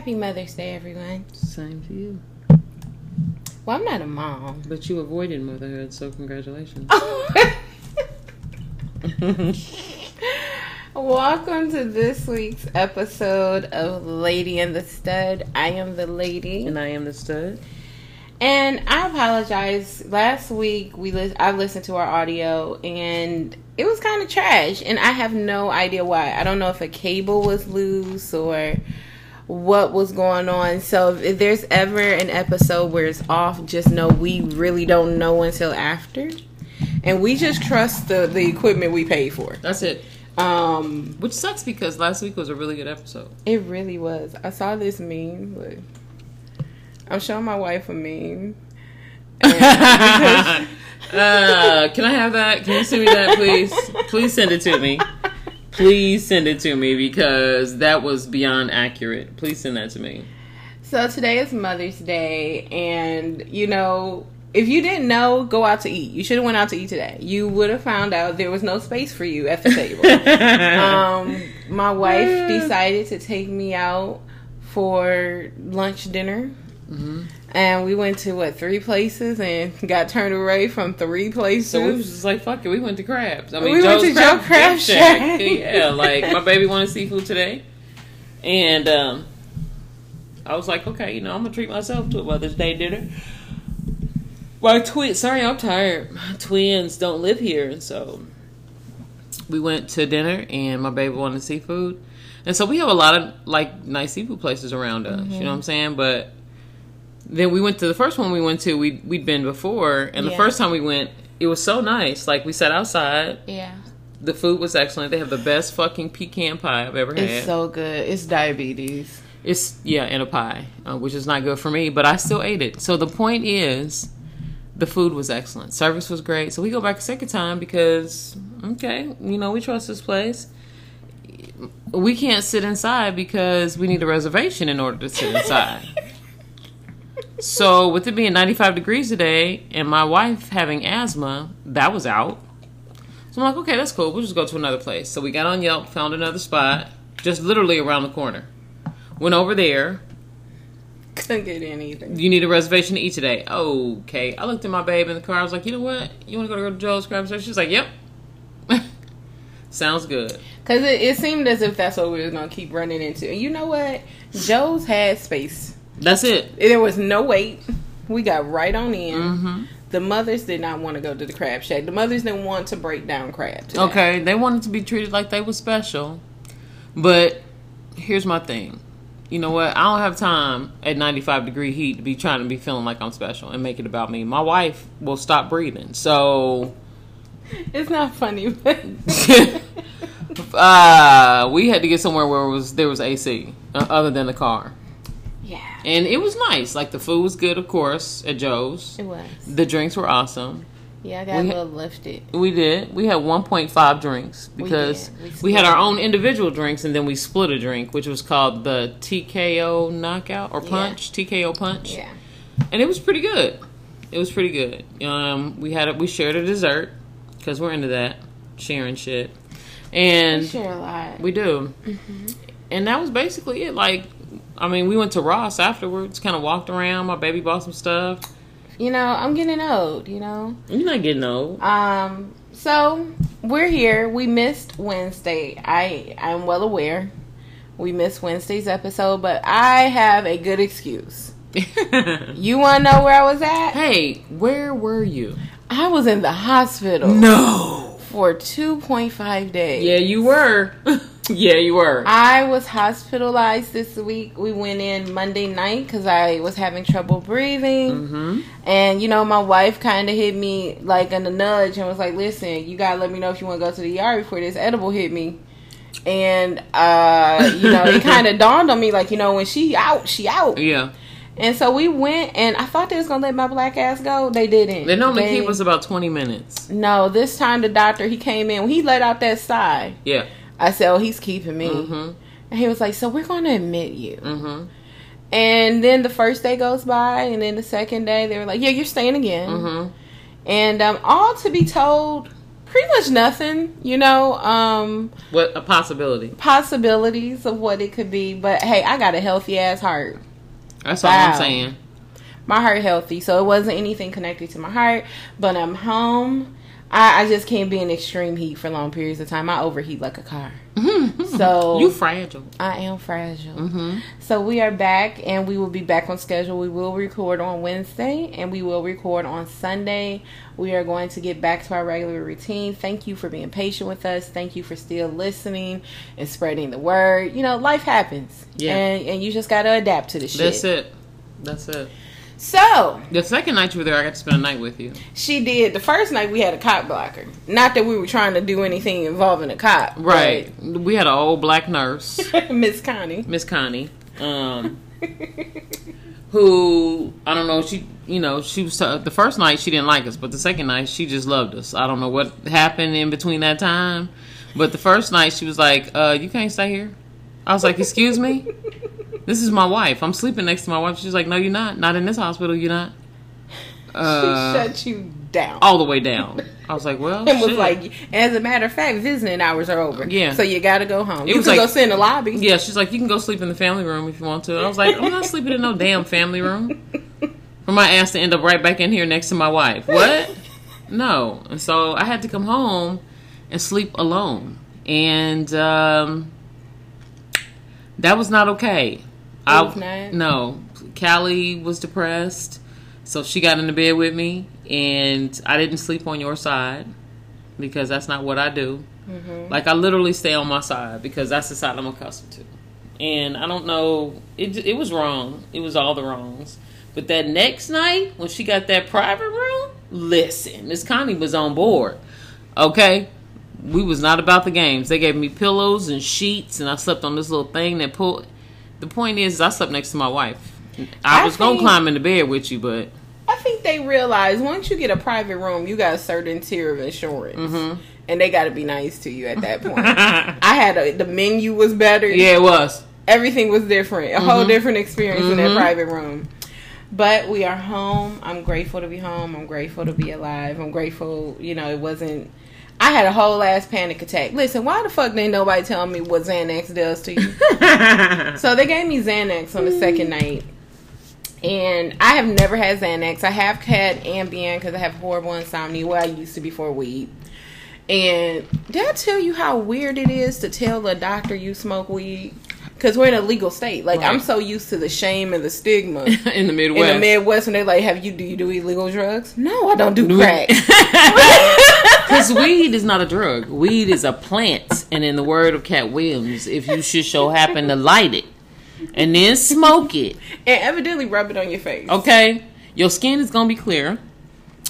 Happy Mother's Day, everyone. Same to you. Well, I'm not a mom. But you avoided motherhood, so congratulations. Welcome to this week's episode of Lady and the Stud. I am the lady, and I am the stud. and I apologize. Last week we lis- I listened to our audio, and it was kind of trash, and I have no idea why. I don't know if a cable was loose or what was going on. So if there's ever an episode where it's off, just know we really don't know until after. And we just trust the, the equipment we pay for. That's it. Um, Which sucks because last week was a really good episode. it really was. I saw this meme, but I'm showing my wife a meme. And- uh, can I have that? Can you send me that, please? Please send it to me. Please send it to me because that was beyond accurate. Please send that to me. so today is Mother's Day, and you know, if you didn't know, go out to eat. You should have went out to eat today. You would have found out there was no space for you at the table. um, my wife decided to take me out for lunch dinner. Mhm. And we went to what three places and got turned away from three places. So we was just like, fuck it, we went to crabs. I mean, We went Joe's to Joe Crab Shack. yeah, like my baby wanted seafood today, and um, I was like, okay, you know, I'm gonna treat myself to a Mother's Day dinner. My twin, sorry, I'm tired. My twins don't live here, and so we went to dinner, and my baby wanted seafood, and so we have a lot of like nice seafood places around us. You know what I'm saying? But then we went to the first one we went to. We we'd been before, and the first time we went, it was so nice. Like we sat outside. yeah, The food was excellent. They have the best fucking pecan pie I've ever had. it's so good. It's diabetes. It's yeah, in a pie, uh, which is not good for me, but I still ate it. So the point is, the food was excellent. Service was great. So we go back a second time because okay, you know we trust this place. We can't sit inside because we need a reservation in order to sit inside. So with it being 95 degrees today and my wife having asthma, that was out. So I'm like, okay, that's cool. We'll just go to another place. So we got on Yelp, found another spot, just literally around the corner. Went over there. Couldn't get in either. You need a reservation to eat today. Okay. I looked at my babe in the car. I was like, you know what? You want to go to Joe's Crab Shack? She's like, yep. Sounds good. Because it, it seemed as if that's what we were going to keep running into. And you know what? Joe's had space. That's it. There was no wait. We got right on in. hmm The mothers did not want to go to the crab shack. The mothers didn't want to break down crab. today. Okay. They wanted to be treated like they were special. But here's my thing. You know what? I don't have time at 95 degree heat to be trying to be feeling like I'm special and make it about me. My wife will stop breathing. So It's not funny, but uh, we had to get somewhere where it was there was AC uh, other than the car, and it was nice. Like the food was good, of course, at Joe's. it was. The drinks were awesome. Yeah, I got We a little lifted. We did. We had 1.5 drinks because did. we, We had our own individual drinks, and then we split a drink, which was called the TKO knockout or Yeah. punch, TKO punch, Yeah, and it was pretty good. It was pretty good. Um, we had a, we shared a dessert because we're into that sharing shit, and we share a lot. We do. And that was basically it. Like, I mean, we went to Ross afterwards, kind of walked around. My baby bought some stuff. you know, I'm getting old. You know, You're not getting old. um. So we're here. We missed Wednesday. I I'm well aware. We missed Wednesday's episode, but I have a good excuse. You want to know where I was at? hey, where were you? I was in the hospital No. for 2.5 days. Yeah, you were. yeah, you were. I was hospitalized this week. We went in Monday night because I was having trouble breathing. hmm And, you know, my wife kind of hit me like in a nudge and was like, listen, you got to let me know if you want to go to the ER before this edible hit me. And, uh, you know, it kind of dawned on me like, you know, when she out, she out. Yeah. And so we went and I thought they was going to let my black ass go. They didn't. They normally They- keep us about 20 minutes. No, this time the doctor, he came in. He let out that sigh, Yeah. I said, oh, he's keeping me. hmm And he was like, so we're going to admit you. hmm And then the first day goes by, and then the second day they were like, "Yeah, you're staying again." Mm-hmm. And um, all to be told, pretty much nothing. You know, um, What a possibility. possibilities of what it could be. But hey, I got a healthy ass heart. That's all I'm saying. my heart healthy, so it wasn't anything connected to my heart. But I'm home. I, I just can't be in extreme heat for long periods of time. I overheat like a car. So you fragile. I am fragile. Mm-hmm. So we are back, and we will be back on schedule. We will record on Wednesday, and we will record on Sunday. We are going to get back to our regular routine. Thank you for being patient with us. Thank you for still listening and spreading the word. You know, life happens, Yeah. and and you just got to adapt to the shit. That's it. That's it. So The second night you were there, I got to spend a night with you. She did. The first night we had a cop blocker. Not that we were trying to do anything involving a cop. Right. We had an old black nurse, Miss Connie. Miss Connie, um, who I don't know. She, you know, she was the first night she didn't like us, but the second night she just loved us. I don't know what happened in between that time, but the first night she was like, uh, "You can't stay here." I was like, "Excuse me." This is my wife. I'm sleeping next to my wife. She's like, "No, you're not. Not in this hospital. You're not." Uh, she shut you down. all the way down. I was like, "Well, and was shit. like, as a matter of fact, visiting hours are over. Yeah. So you got to go home. It you was can go like- sit in the lobby. Yeah, she's like, you can go sleep in the family room if you want to. I was like, I'm not sleeping in no damn family room. For my ass to end up right back in here next to my wife. What? No. And so I had to come home and sleep alone. And um, that was not okay. I was not? No. Callie was depressed. So she got into bed with me. And I didn't sleep on your side because that's not what I do. Mm-hmm. Like I literally stay on my side because that's the side I'm accustomed to. And I don't know, it it was wrong. It was all the wrongs. But that next night when she got that private room, listen, Miss Connie was on board. Okay, we was not about the games. They gave me pillows and sheets, and I slept on this little thing that pulled. The point is, I slept next to my wife. I, I was gonna think- climb into bed with you, but I think they realize once you get a private room, you got a certain tier of insurance. Mm-hmm. And they got to be nice to you at that point. I had a, the menu was better. yeah, it was. everything was different. A Mm-hmm. whole different experience in that private room. But we are home. I'm grateful to be home. I'm grateful to be alive. I'm grateful, you know, it wasn't. I had a whole ass panic attack. Listen, why the fuck didn't nobody tell me what Xanax does to you? so they gave me Xanax on the second night. And I have never had Xanax. I have had Ambien because I have horrible insomnia, where I used to before weed. And did I tell you how weird it is to tell a doctor you smoke weed? Because we're in a legal state. Like I'm so used to the shame and the stigma in the Midwest. in the Midwest when they're like, "Have you do you do illegal drugs?" No, I don't do crack. Because weed is not a drug. Weed is a plant. And in the word of Katt Williams, if you should so happen to light it and then smoke it, and evidently rub it on your face. okay, your skin is going to be clear.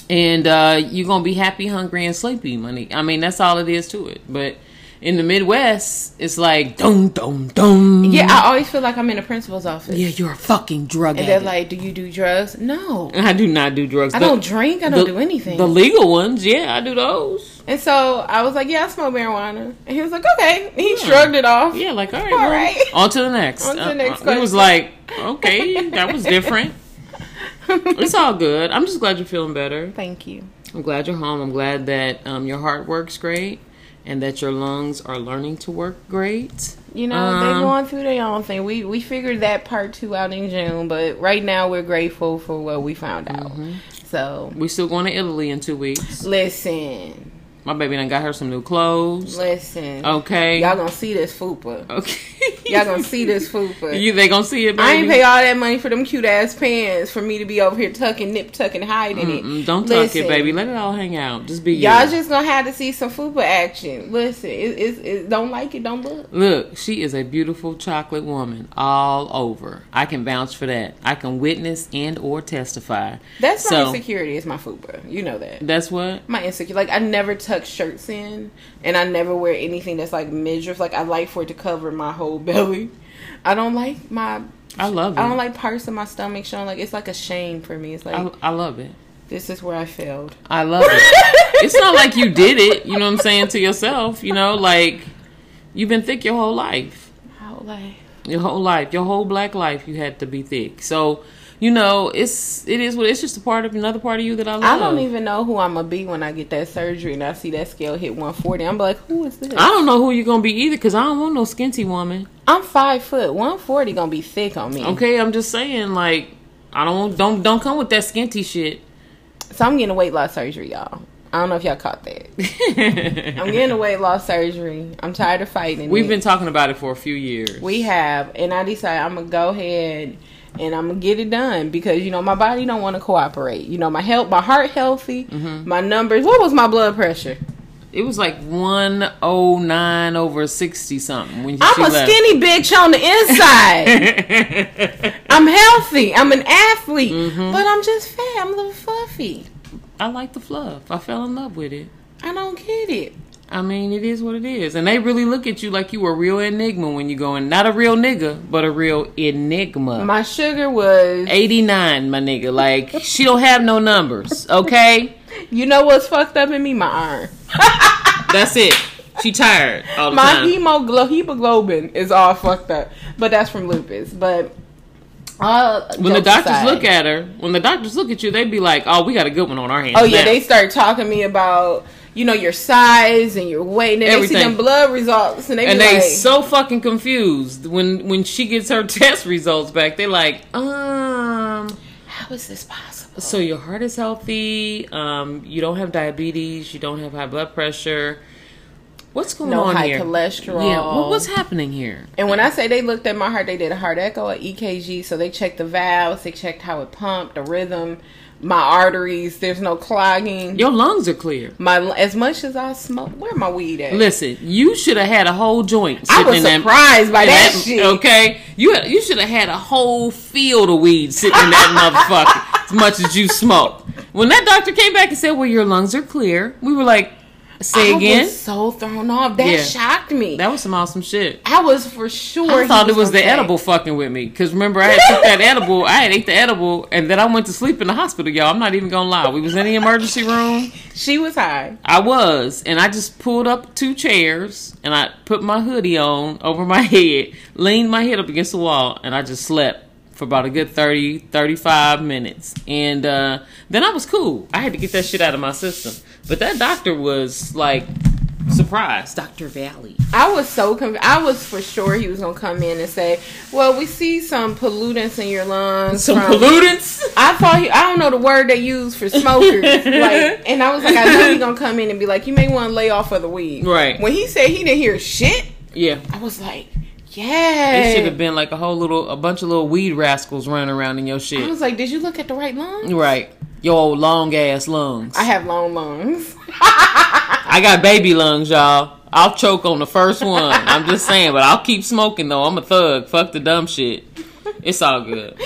And uh, you're going to be happy, hungry, and sleepy, money. I mean, that's all it is to it. But in the Midwest, it's like, dum, dum, dum. Yeah, I always feel like I'm in a principal's office. Yeah, you're a fucking drug And they're like, "Do you do drugs?" No, I do not do drugs. I The- don't drink. I don't the- do anything. The legal ones, yeah, I do those. and so I was like, "Yeah, I smoke marijuana." And he was like, "Okay." He shrugged it off. Yeah, like all right, All well, right. On to the next. On to the next It was like, okay, that was different. it's all good. I'm just glad you're feeling better. Thank you. I'm glad you're home. I'm glad that um, your heart works great and that your lungs are learning to work great. You know, they're Um, going through their own thing. We we figured that part two out in June, but right now we're grateful for what we found out. Mm-hmm. So We still going to Italy in two weeks. listen, My baby done got her some new clothes. listen. Okay. Y'all gonna see this fupa. okay. Y'all gonna see this fupa. You they gonna see it, baby? I ain't pay all that money for them cute ass pants for me to be over here tucking, nip tucking, hiding Mm-mm, it. don't tuck Listen, it, baby. Let it all hang out. Just be Y'all you. just gonna have to see some fupa action. Listen, it, it, it, don't like it, don't look. Look, she is a beautiful chocolate woman all over. I can vouch for that. I can witness and or testify. That's my insecurity. Is my fupa. You know that. That's what. my insecurity. Like I never tuck shirts in, and I never wear anything that's like midriff. Like I like for it to cover my whole belly. I don't like my. I love it. I don't like parts of my stomach showing. Like it's like a shame for me. It's like I, I love it. this is where I failed. I love it. it's not like you did it. You know what I'm saying to yourself. You know, like you've been thick your whole life. My Whole life. Your whole life, your whole black life, you had to be thick. So, you know, it's it is what it's just a part of another part of you that I love. I don't even know who I'm gonna be when I get that surgery and I see that scale hit 140. I'm like, who is this? I don't know who you're gonna be either, cause I don't want no skinty woman. I'm five foot. 140 gonna be thick on me. Okay, I'm just saying, like, I don't don't don't come with that skinty shit. So I'm getting a weight loss surgery, y'all. I don't know if y'all caught that. I'm getting a weight loss surgery. I'm tired of fighting. We've it. been talking about it for a few years. We have, and I decided I'm gonna go ahead and I'm gonna get it done because you know my body don't want to cooperate. You know my health, my heart healthy, Mm-hmm. my numbers. What was my blood pressure? It was like 109 over 60 something when I'm a left. skinny bitch on the inside. I'm healthy. I'm an athlete, Mm-hmm. but I'm just fat. I'm a little fluffy. I like the fluff. I fell in love with it. I don't get it. I mean, it is what it is. And they really look at you like you a real enigma when you go in. Not a real nigga, but a real enigma. My sugar was. 89, my nigga. Like, she don't have no numbers, okay? You know what's fucked up in me? My iron. That's it. She tired all the My time. hemoglo- hemoglobin is all fucked up, but that's from lupus. But uh, when the doctors aside. look at her, when the doctors look at you, they be like, oh, we got a good one on our hands. oh yeah, now." they start talking to me about you know your size and your weight, and then they see them blood results, and they and they like, so fucking confused when when she gets her test results back. They're like, um, "How is this possible?" so your heart is healthy. Um, you don't have diabetes. You don't have high blood pressure. What's going No on high here? cholesterol. Yeah, what, what's happening here? And when I say they looked at my heart, they did a heart echo, a EKG, so they checked the valves, they checked how it pumped, the rhythm, my arteries. There's no clogging. Your lungs are clear. My as much as I smoke, where my weed at? Listen, you should have had a whole joint. I sitting was in that- surprised by in that shit. Okay, you you should have had a whole field of weed sitting in that motherfucker as much as you smoke. When that doctor came back and said, "Well, your lungs are clear," we were like, "Say I again." was so thrown off. That Yeah. shocked me. that was some awesome shit. I was for sure. I thought it was the edible fucking with me. Cause remember, I had took that edible. I had ate the edible, and then I went to sleep in the hospital. Y'all, I'm not even gonna lie. We was in the emergency room. She was high. I was, and I just pulled up two chairs and I put my hoodie on over my head, leaned my head up against the wall, and I just slept for about a good 30, 35 minutes. And uh, then I was cool. I had to get that shit out of my system. But that doctor was like surprised. Dr. Valley. I was so conv- I was for sure he was gonna come in and say, "Well, we see some pollutants in your lungs." Some from-" pollutants? I thought he, I don't know the word they use for smokers. like, and I was like, I know he gonna come in and be like, "You may want to lay off of the weed." Right. When he said he didn't hear shit, Yeah. I was like, "Yeah." It should have been like a whole little, a bunch of little weed rascals running around in your shit. I was like, "Did you look at the right lungs? Right. Your old long ass lungs. I have long lungs. I got baby lungs, y'all. I'll choke on the first one. I'm just saying, but I'll keep smoking though. I'm a thug. Fuck the dumb shit. It's all good.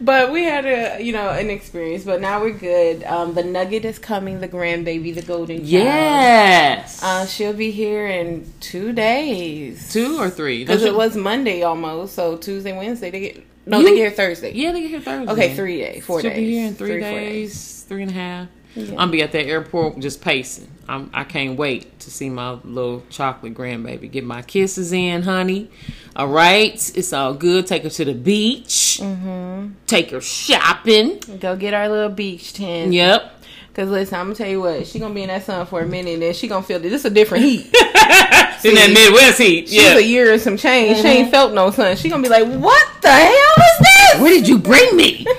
But we had a you know an experience, but now we're good. Um, the nugget is coming, the grandbaby, the golden child. Yes. Uh, she'll be here in two days. Two or three? Because it was Monday almost, so Tuesday, Wednesday. They get no, You- they get here Thursday. Yeah, they get here Thursday. Okay, three days, 4 She'll days. be here in three, Three, four days, three and a half. Yeah. I'll be at that airport just pacing. I'm, I can't wait to see my little chocolate grandbaby. Get my kisses in, honey. All right, it's all good. Take her to the beach. Mm-hmm. Take her shopping. Go get our little beach tent. Yep. Cause listen, I'm gonna tell you what, she gonna be in that sun for a minute, and then she gonna feel this is a different heat. in that Midwest heat. She's Yeah. a year and some change. She ain't felt no sun. She gonna be like, what the hell is this? Where did you bring me?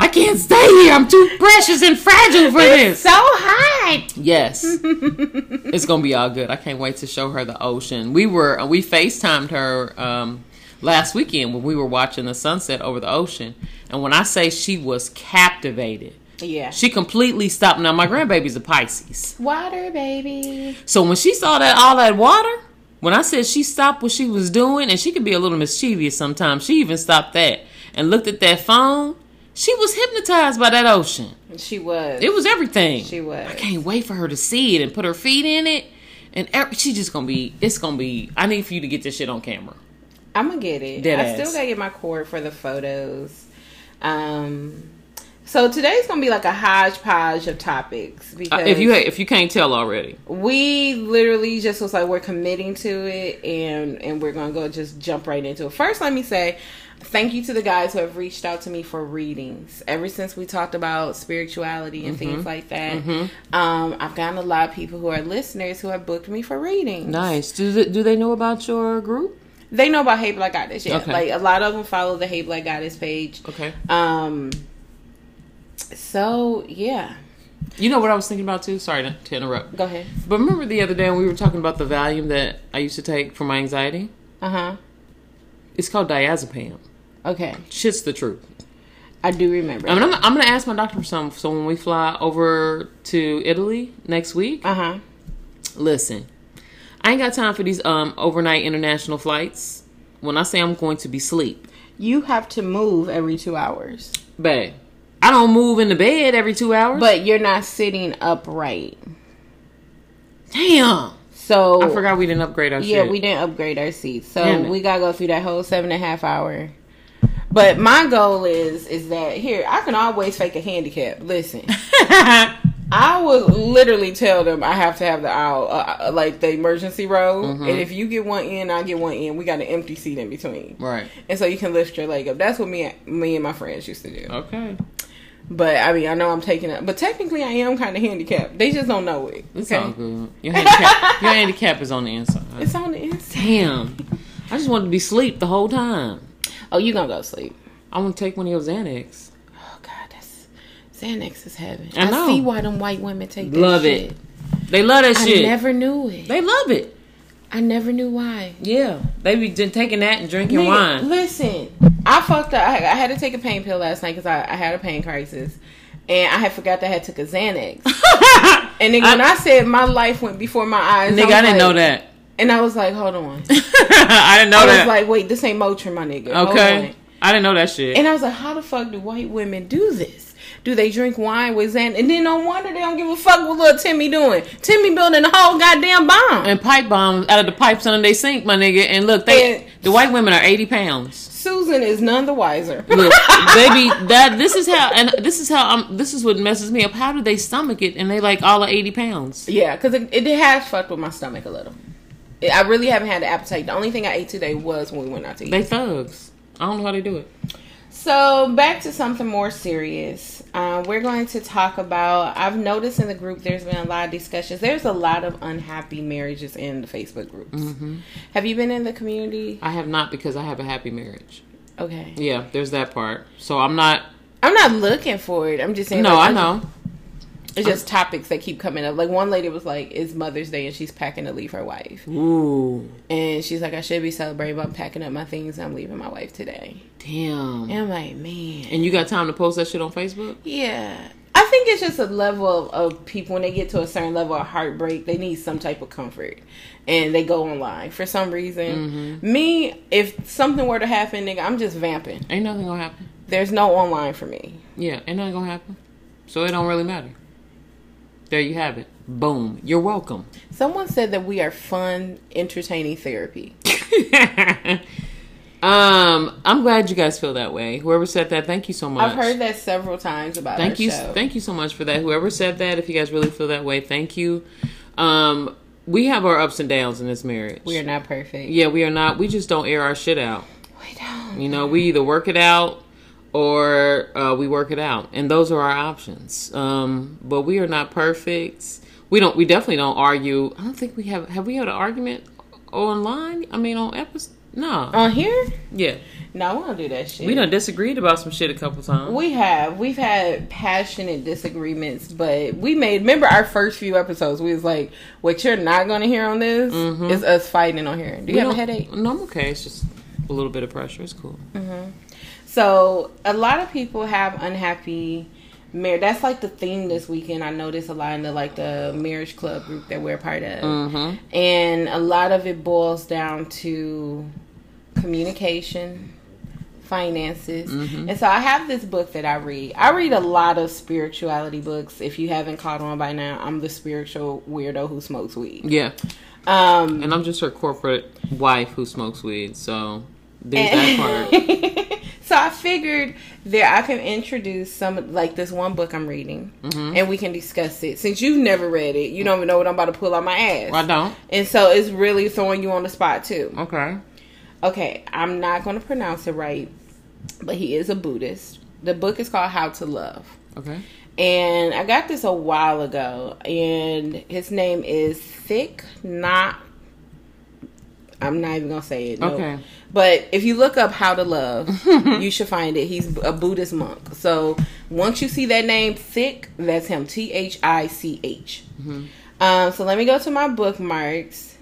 I can't stay here. I'm too precious and fragile for this. So hot. Yes. it's going to be all good. I can't wait to show her the ocean. We were we FaceTimed her um last weekend when we were watching the sunset over the ocean. And when I say she was captivated, Yeah. she completely stopped. Now my grandbaby's a Pisces. Water, baby. So when she saw that all that water, when I said she stopped what she was doing, and she could be a little mischievous sometimes, she even stopped that and looked at that phone. She was hypnotized by that ocean. She was. It was everything. She was. I can't wait for her to see it and put her feet in it, and every, she just gonna be. It's gonna be. I need for you to get this shit on camera. I'm gonna get it. Dead I ass. still gotta get my cord for the photos. Um, So today's gonna be like a hodgepodge of topics because Uh, if you if you can't tell already, we literally just was like we're committing to it and and we're gonna go just jump right into it. First, let me say thank you to the guys who have reached out to me for readings ever since we talked about spirituality and things like that. Um, I've gotten a lot of people who are listeners who have booked me for readings. nice. Do they, do they know about your group? They know about Hey Black Goddess, yeah. Okay. Like a lot of them follow the Hey Black Goddess page. Okay. Um. So yeah, You know what I was thinking about too. Sorry to, to interrupt. go ahead. But remember the other day when we were talking about the Valium that I used to take for my anxiety? Uh huh. It's called diazepam. Okay, Shit's the truth. I do remember. I mean, I'm, I'm going to ask my doctor for some. So when we fly over to Italy next week, Uh huh. listen, I ain't got time for these um overnight international flights. When I say I'm going to be sleep, You have to move every two hours, babe, I don't move in the bed every two hours. but you're not sitting upright. damn, So I forgot we didn't upgrade our seats. Yeah, we didn't upgrade our seats, so we gotta go through that whole seven and a half hour. But my goal is is that here I can always fake a handicap. Listen, I would literally tell them I have to have the aisle, uh, uh, like the emergency row, Mm-hmm. and if you get one in, I get one in. We got an empty seat in between, right. and so you can lift your leg up. That's what me me and my friends used to do. Okay. But I mean, I know I'm taking it, but technically I am kind of handicapped. They just don't know it. It's Okay, all good. Your handicap, your handicap is on the inside. it's on the inside. Damn. I just wanted to be asleep the whole time. Oh, you gonna go to sleep? I'm gonna take one of your Xanax. Oh God, that's Xanax is heaven. I I, see why them white women take that Love shit. it. They love that I shit. I never knew it. they love it. I never knew why. Yeah. They be taking that and drinking wine. Listen, I fucked up. I, I had to take a pain pill last night because I, I had a pain crisis, and I had forgot that I had took a Xanax. and then when I said my life went before my eyes, Nigga, I didn't know that. And I was like, hold on. I didn't know I was that. like, wait, this ain't Motrin, my nigga. Hold okay. on. I didn't know that shit. And I was like, how the fuck do white women do this? Do they drink wine with Xan? And then no wonder they don't give a fuck what little Timmy doing. Timmy building a whole goddamn bomb. and pipe bombs out of the pipes under they sink, my nigga. And look, they And- the white women are eighty pounds. Susan is none the wiser. Look, baby, that this is how, and this is how, I'm. this is what messes me up. How do they stomach it? And they like all of eighty pounds. yeah, because it, it has fucked with my stomach a little. I really haven't had the appetite. The only thing I ate today was when we went out to eat. They thugs. I don't know how they do it. So back to something more serious. Uh, we're going to talk about. I've noticed in the group there's been a lot of discussions. There's a lot of unhappy marriages in the Facebook groups. Have you been in the community? I have not because I have a happy marriage. Okay. Yeah, there's that part. So I'm not. I'm not looking for it. I'm just saying. No, like, I know. It's just topics that keep coming up. Like one lady was like, "It's Mother's Day and she's packing to leave her wife," Ooh, and she's like, "I should be celebrating, but I'm packing up my things. and I'm leaving my wife today." damn. And I'm like, man, And you got time to post that shit on Facebook? yeah. I think it's just a level of, of people when they get to a certain level of heartbreak, they need some type of comfort, and they go online for some reason. Mm-hmm. Me, if something were to happen, nigga, I'm just vamping. Ain't nothing gonna happen. There's no online for me. Yeah, ain't nothing gonna happen. So it don't really matter. There you have it. Boom. You're welcome. Someone said that we are fun, entertaining therapy. um, I'm glad you guys feel that way. Whoever said that, thank you so much. I've heard that several times about Thank you, show. thank you so much for that. Whoever said that, if you guys really feel that way, thank you. Um, we have our ups and downs in this marriage. we are not perfect. Yeah, we are not. We just don't air our shit out. We don't. You know, we either work it out or uh, we work it out, and those are our options. Um, but we are not perfect. We don't. We definitely don't argue. I don't think we have. Have we had an argument online? I mean, on episode. No. On here? yeah, No, we don't do that shit. we done disagreed about some shit a couple times. We have. We've had passionate disagreements, but we made. Remember our first few episodes? We was like, "What you're not going to hear on this is us fighting on here." Do you We have a headache? No, I'm okay. It's just a little bit of pressure. It's cool. So a lot of people have unhappy marriage. That's like the theme this weekend. I noticed a lot in the like the marriage club group that we're part of, Mm-hmm. and a lot of it boils down to communication, finances, Mm-hmm. and so I have this book that I read. I read a lot of spirituality books. If you haven't caught on by now, I'm the spiritual weirdo who smokes weed. Yeah, Um, and I'm just her corporate wife who smokes weed. So there's that part. Figured there I can introduce some like this one book I'm reading, Mm-hmm. and we can discuss it. Since you've never read it, you don't even know what I'm about to pull out my ass. I don't. And so it's really throwing you on the spot too. Okay. Okay, I'm not going to pronounce it right, but he is a Buddhist. The book is called How to Love. Okay. And I got this a while ago, and his name is Thich Nhat. I'm not even gonna say it. no. Okay. But if you look up How to Love, you should find it. He's a Buddhist monk. So once you see that name, Thich, that's him. T H I C H. Um, so let me go to my bookmarks.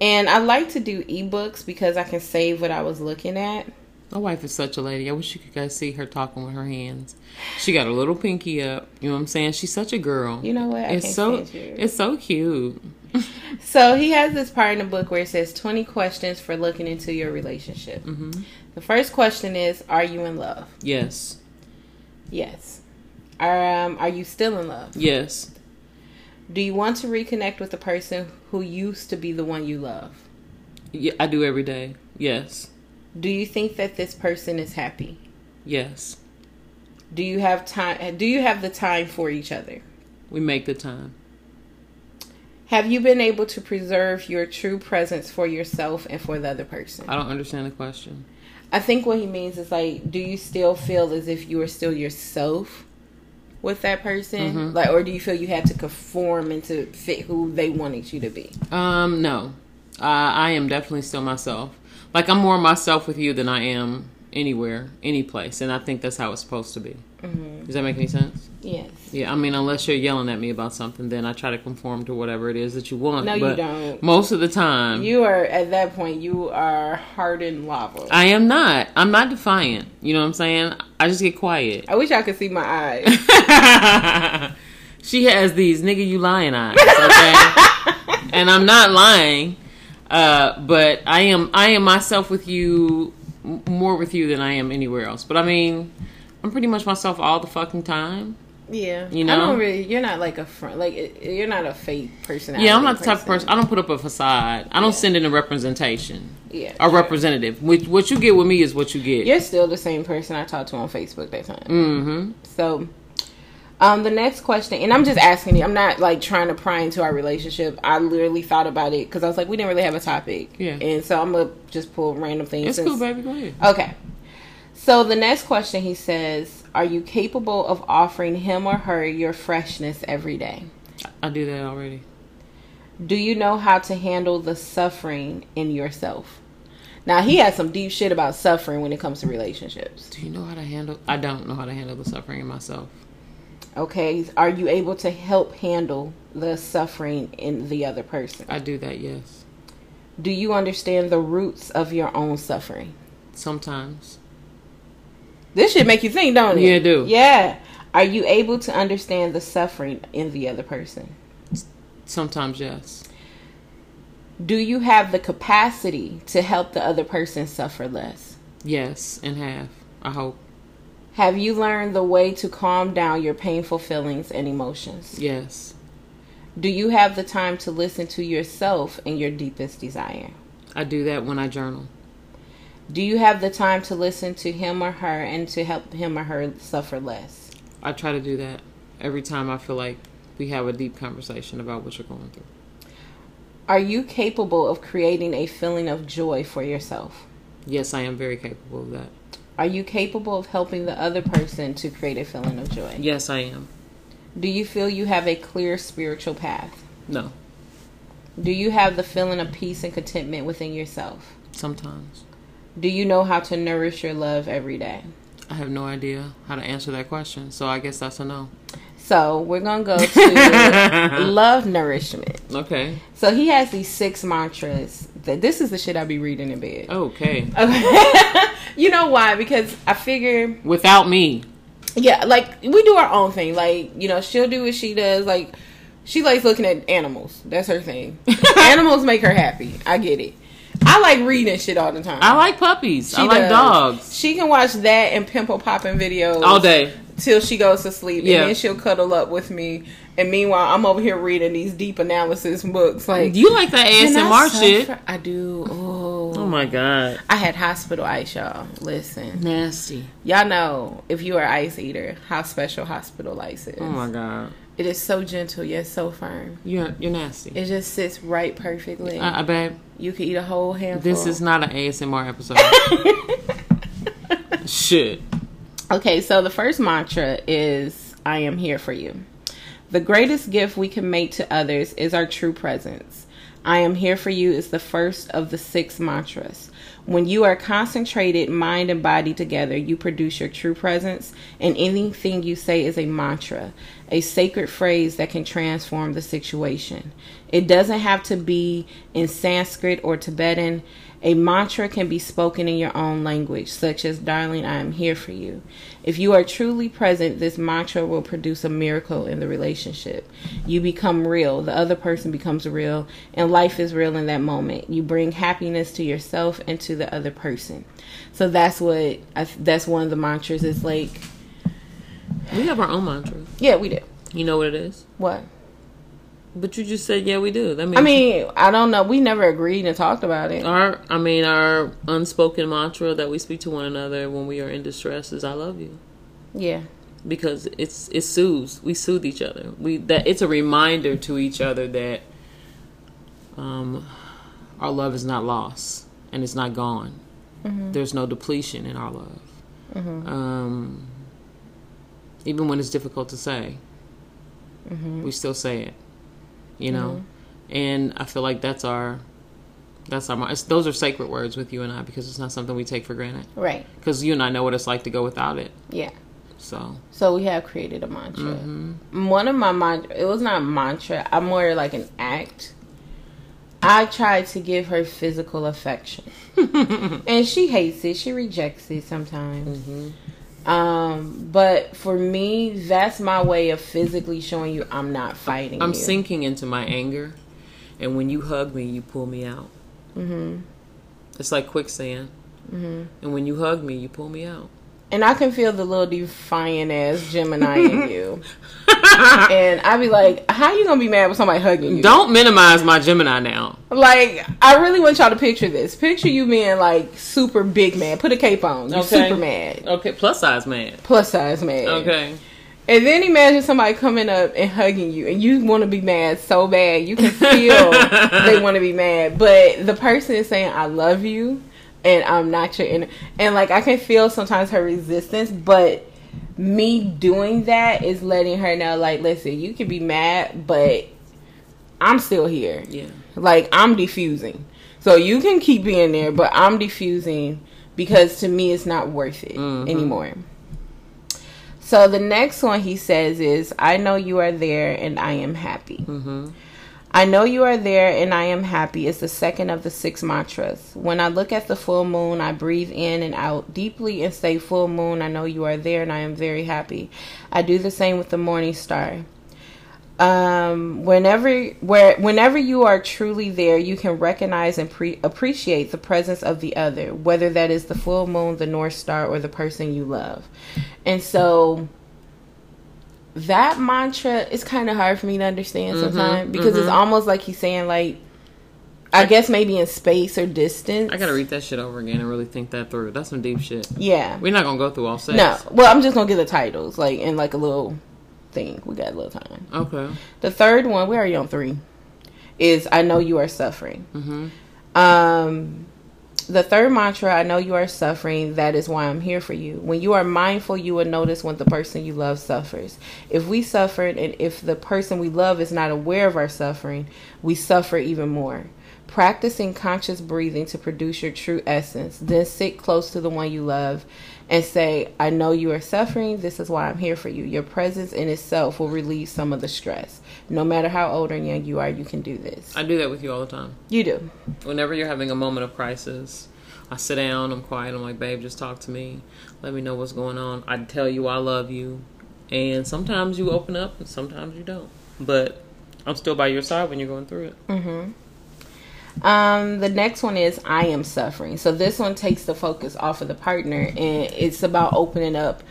And I like to do ebooks because I can save what I was looking at. My wife is such a lady. I wish you could guys see her talking with her hands. She got a little pinky up. You know what I'm saying? She's such a girl. You know what? I It's can't so stand you. it's so cute. So he has this part in the book where it says 20 questions for looking into your relationship. Mm-hmm. The first question is Are you in love? Yes. Yes. Um, are you still in love? Yes. Do you want to reconnect with the person who used to be the one you love? Yeah, I do every day. Yes. Do you think that this person is happy? Yes. Do you have time? Do you have the time for each other? We make the time. Have you been able to preserve your true presence for yourself and for the other person? I don't understand the question. I think what he means is like, do you still feel as if you are still yourself with that person, Mhm. like, or do you feel you had to conform and to fit who they wanted you to be? Um, no. Uh, I am definitely still myself. Like I'm more myself with you than I am anywhere, any place, and I think that's how it's supposed to be. Mm-hmm. Does that make any sense? Yes. Yeah, I mean, unless you're yelling at me about something, then I try to conform to whatever it is that you want. No, you don't. Most of the time, You are at that point. You are hardened lava. I, I am not. I'm not defiant. You know what I'm saying? I just get quiet. I wish I could see my eyes. she has these nigga you lying eyes, okay? and I'm not lying. Uh, but I am I am myself with you more with you than I am anywhere else. But I mean, I'm pretty much myself all the fucking time. Yeah, you know, I don't really. You're not like a front. Like you're not a fake personality. Yeah, I'm not the type of person. I don't put up a facade. I don't Yeah. send in a representation. Yeah, A representative. Which what you get with me is what you get. You're still the same person I talked to on Facebook that time. Mm-hmm. So, um, the next question, and I'm just asking you. I'm not like trying to pry into our relationship. I literally thought about it because I was like, we didn't really have a topic. Yeah. and so I'm gonna just pull random things. It's since- cool, baby. Go ahead. Okay. So the next question he says, Are you capable of offering him or her your freshness every day? I do that already. Do you know how to handle the suffering in yourself? Now he has some deep shit about suffering when it comes to relationships. Do you know how to handle? I don't know how to handle the suffering in myself. Okay, are you able to help handle the suffering in the other person? I do that. Yes. Do you understand the roots of your own suffering? Sometimes. This should make you think, don't it? Yeah, it do. Yeah. Are you able to understand the suffering in the other person? Sometimes yes. Do you have the capacity to help the other person suffer less? Yes, and have. I hope. Have you learned the way to calm down your painful feelings and emotions? Yes. Do you have the time to listen to yourself and your deepest desire? I do that when I journal. Do you have the time to listen to him or her and to help him or her suffer less? I try to do that every time I feel like we have a deep conversation about what you're going through. Are you capable of creating a feeling of joy for yourself? Yes, I am very capable of that. Are you capable of helping the other person to create a feeling of joy? Yes, I am. Do you feel you have a clear spiritual path? No, Do you have the feeling of peace and contentment within yourself? sometimes. Do you know how to nourish your love every day? I have no idea how to answer that question, so I guess that's a no. So we're gonna go to love nourishment. Okay. So he has these six mantras. That this is the shit I be reading in bed. Okay. Okay. you know why? Because I figure, Without me. yeah, like we do our own thing. Like you know, she'll do what she does. Like she likes looking at animals. That's her thing. animals make her happy. I get it. I like reading shit all the time. I like puppies. I She like does. dogs. She can watch that and pimple popping videos All day. Till she goes to sleep, Yeah. and then she'll cuddle up with me. And meanwhile, I'm over here reading these deep analysis books. Like You like that "Can I ASMR shit? I do. Oh. Oh my god, I had hospital ice, y'all. Listen, nasty. y'all know if you are ice eater, how special hospital ice is. Oh my god, It is so gentle yet so firm. you're you're nasty. It just sits right perfectly. I, I babe, you could eat a whole handful. this is not an ASMR episode. shit. Okay, so the first mantra is I am here for you. The greatest gift we can make to others is our true presence. I am here for you is the first of the six mantras. When you are concentrated, mind and body together, you produce your true presence, and anything you say is a mantra, a sacred phrase that can transform the situation. It doesn't have to be in Sanskrit or Tibetan. A mantra can be spoken in your own language, such as, Darling, I am here for you. If you are truly present, this mantra will produce a miracle in the relationship. You become real, the other person becomes real, and life is real in that moment. You bring happiness to yourself and to the other person. So that's what, I, that's one of the mantras. It's like, We have our own mantra. yeah, we do. You know what it is? What? But you just said yeah, we do. That means I mean, I don't know. We never agreed and talked about it. our I mean our unspoken mantra that we speak to one another when we are in distress is I love you. Yeah. because it's it soothes. We soothe each other. We that it's a reminder to each other that um, our love is not lost and it's not gone. There's no depletion in our love. Um, even when it's difficult to say, we still say it. You know, and I feel like that's our that's our it's, those are sacred words with you and I because it's not something we take for granted. Right. Because you and I know what it's like to go without it. Yeah. So So we have created a mantra. Mm-hmm. One of my mantra, it was not a mantra. I'm more like an act. I tried to give her physical affection, and she hates it. She rejects it sometimes. Mm-hmm. Um, but for me, that's my way of physically showing you I'm not fighting. I'm you. sinking into my anger, and when you hug me, you pull me out. hmm It's like quicksand. hmm And when you hug me, you pull me out. And I can feel the little defiant ass Gemini in you. and I'd be like, how you gonna be mad with somebody hugging you? Don't minimize my Gemini now. Like, I really want y'all to picture this. Picture you being like super big man. Put a cape on. You Okay. super mad. Okay, plus size man. Plus size man. Okay. And then imagine somebody coming up and hugging you, and you want to be mad so bad. You can feel they want to be mad, but the person is saying, "I love you," and I'm not your inner. And like I can feel sometimes her resistance, but me doing that is letting her know, like, listen, you can be mad, but I'm still here. Yeah. Like I'm diffusing. So you can keep being there, but I'm diffusing because to me it's not worth it Mhm. anymore. So the next one he says is I know you are there and I am happy. Mm-hmm. I know you are there and I am happy is the second of the six mantras. When I look at the full moon, I breathe in and out deeply and say, Full moon, I know you are there and I am very happy. I do the same with the morning star. Um, whenever where whenever you are truly there, you can recognize and pre- appreciate the presence of the other, whether that is the full moon, the north star, or the person you love. And so that mantra is kind of hard for me to understand sometimes because it's mhm. almost like he's saying like I guess maybe in space or distance. I gotta read that shit over again and really think that through. That's some deep shit. Yeah. We're not gonna go through all six. No. Well, I'm just gonna get the titles like in like a little thing. We got a little time. Okay. The third one, we already on three, is I know you are suffering. Mm-hmm. Um, the third mantra, I know you are suffering. That is why I'm here for you. When you are mindful, you will notice when the person you love suffers. If we suffered and if the person we love is not aware of our suffering, we suffer even more. Practicing conscious breathing to produce your true essence. Then sit close to the one you love and say, I know you are suffering. This is why I'm here for you. Your presence in itself will relieve some of the stress. No matter how old or young you are, you can do this. I do that with you all the time. You do. Whenever you're having a moment of crisis, I sit down, I'm quiet, I'm like, babe, just talk to me. Let me know what's going on. I tell you I love you. And sometimes you open up and sometimes you don't. But I'm still by your side when you're going through it. Mm-hmm. Um, the next one is I am suffering. So this one takes the focus off of the partner and it's about opening up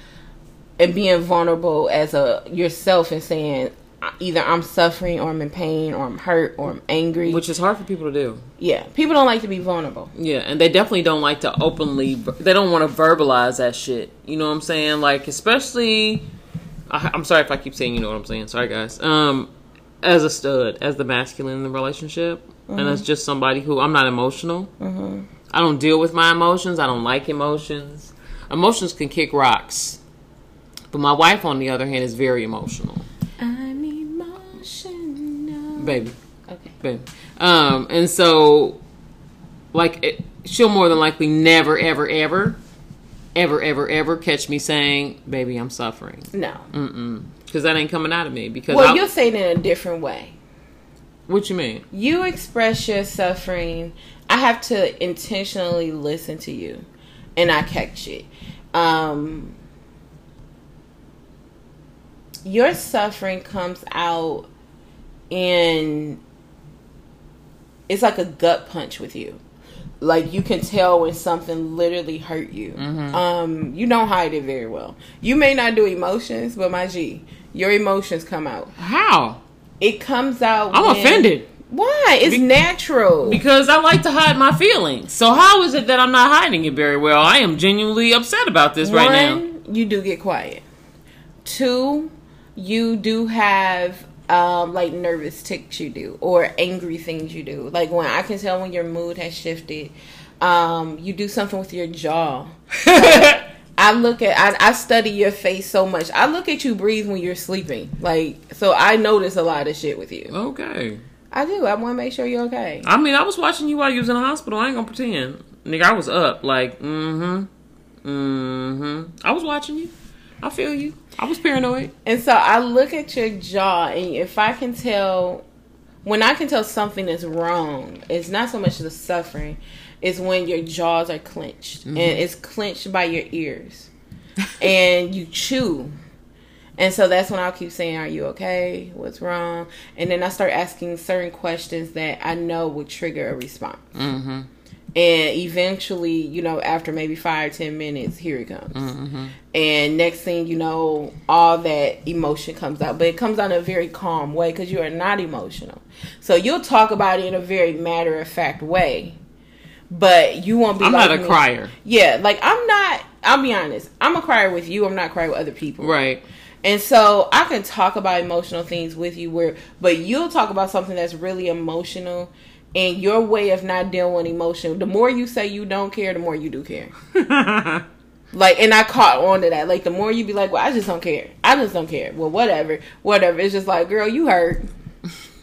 and being vulnerable as a yourself and saying either I'm suffering or I'm in pain or I'm hurt or I'm angry. Which is hard for people to do. yeah, people don't like to be vulnerable. Yeah, and they definitely don't like to openly. They don't want to verbalize that shit. You know what I'm saying? Like, especially. I, I'm sorry if I keep saying you know what I'm saying. Sorry, guys. Um, as a stud, as the masculine in the relationship, and as just somebody who I'm not emotional. I don't deal with my emotions. I don't like emotions. Emotions can kick rocks, but my wife, on the other hand, is very emotional. Baby. Okay. baby. Um, and so, like, it, she'll more than likely never, ever, ever, ever, ever, ever catch me saying, "Baby, I'm suffering," No. Mm-mm. because that ain't coming out of me. Because Well, I'll- you'll say it in a different way. what you mean? You express your suffering. I have to intentionally listen to you, and I catch it. Um, your suffering comes out in it's like a gut punch with you. Like you can tell when something literally hurt you. Um, you don't hide it very well. You may not do emotions, but my G, your emotions come out. How? It comes out. I'm when- offended Why? It's natural. because I like to hide my feelings. So how is it that I'm not hiding it very well? I am genuinely upset about this right now. One, you do get quiet. Two, you do have um, like nervous ticks you do or angry things you do. Like when I can tell when your mood has shifted. Um, you do something with your jaw. I look at I, I study your face so much. I look at you breathe when you're sleeping. Like so I notice a lot of shit with you. okay. I do. I want to make sure you're okay. I mean, I was watching you while you was in the hospital. I ain't gonna pretend, nigga. I was up, like, mm-hmm, mm-hmm. I was watching you. I feel you. I was paranoid. And so I look at your jaw, and if I can tell, when I can tell something is wrong, it's not so much the suffering, it's when your jaws are clenched, and it's clenched by your ears, and you chew. And so that's when I'll keep saying, Are you okay? What's wrong? And then I start asking certain questions that I know would trigger a response. Mm-hmm. And eventually, you know, after maybe five, ten minutes, here it comes. Mm-hmm. And next thing you know, all that emotion comes out. But it comes out in a very calm way because you are not emotional. So you'll talk about it in a very matter of fact way. But you won't be I'm like not a me. crier, Yeah, like I'm not, I'll be honest. I'm a crier with you. I'm not crying with other people. right? And so I can talk about emotional things with you where but you'll talk about something that's really emotional and your way of not dealing with emotion, the more you say you don't care, the more you do care. Like and I caught on to that. Like the more you be like, Well, I just don't care. I just don't care. Well whatever. Whatever. It's just like, girl, you hurt.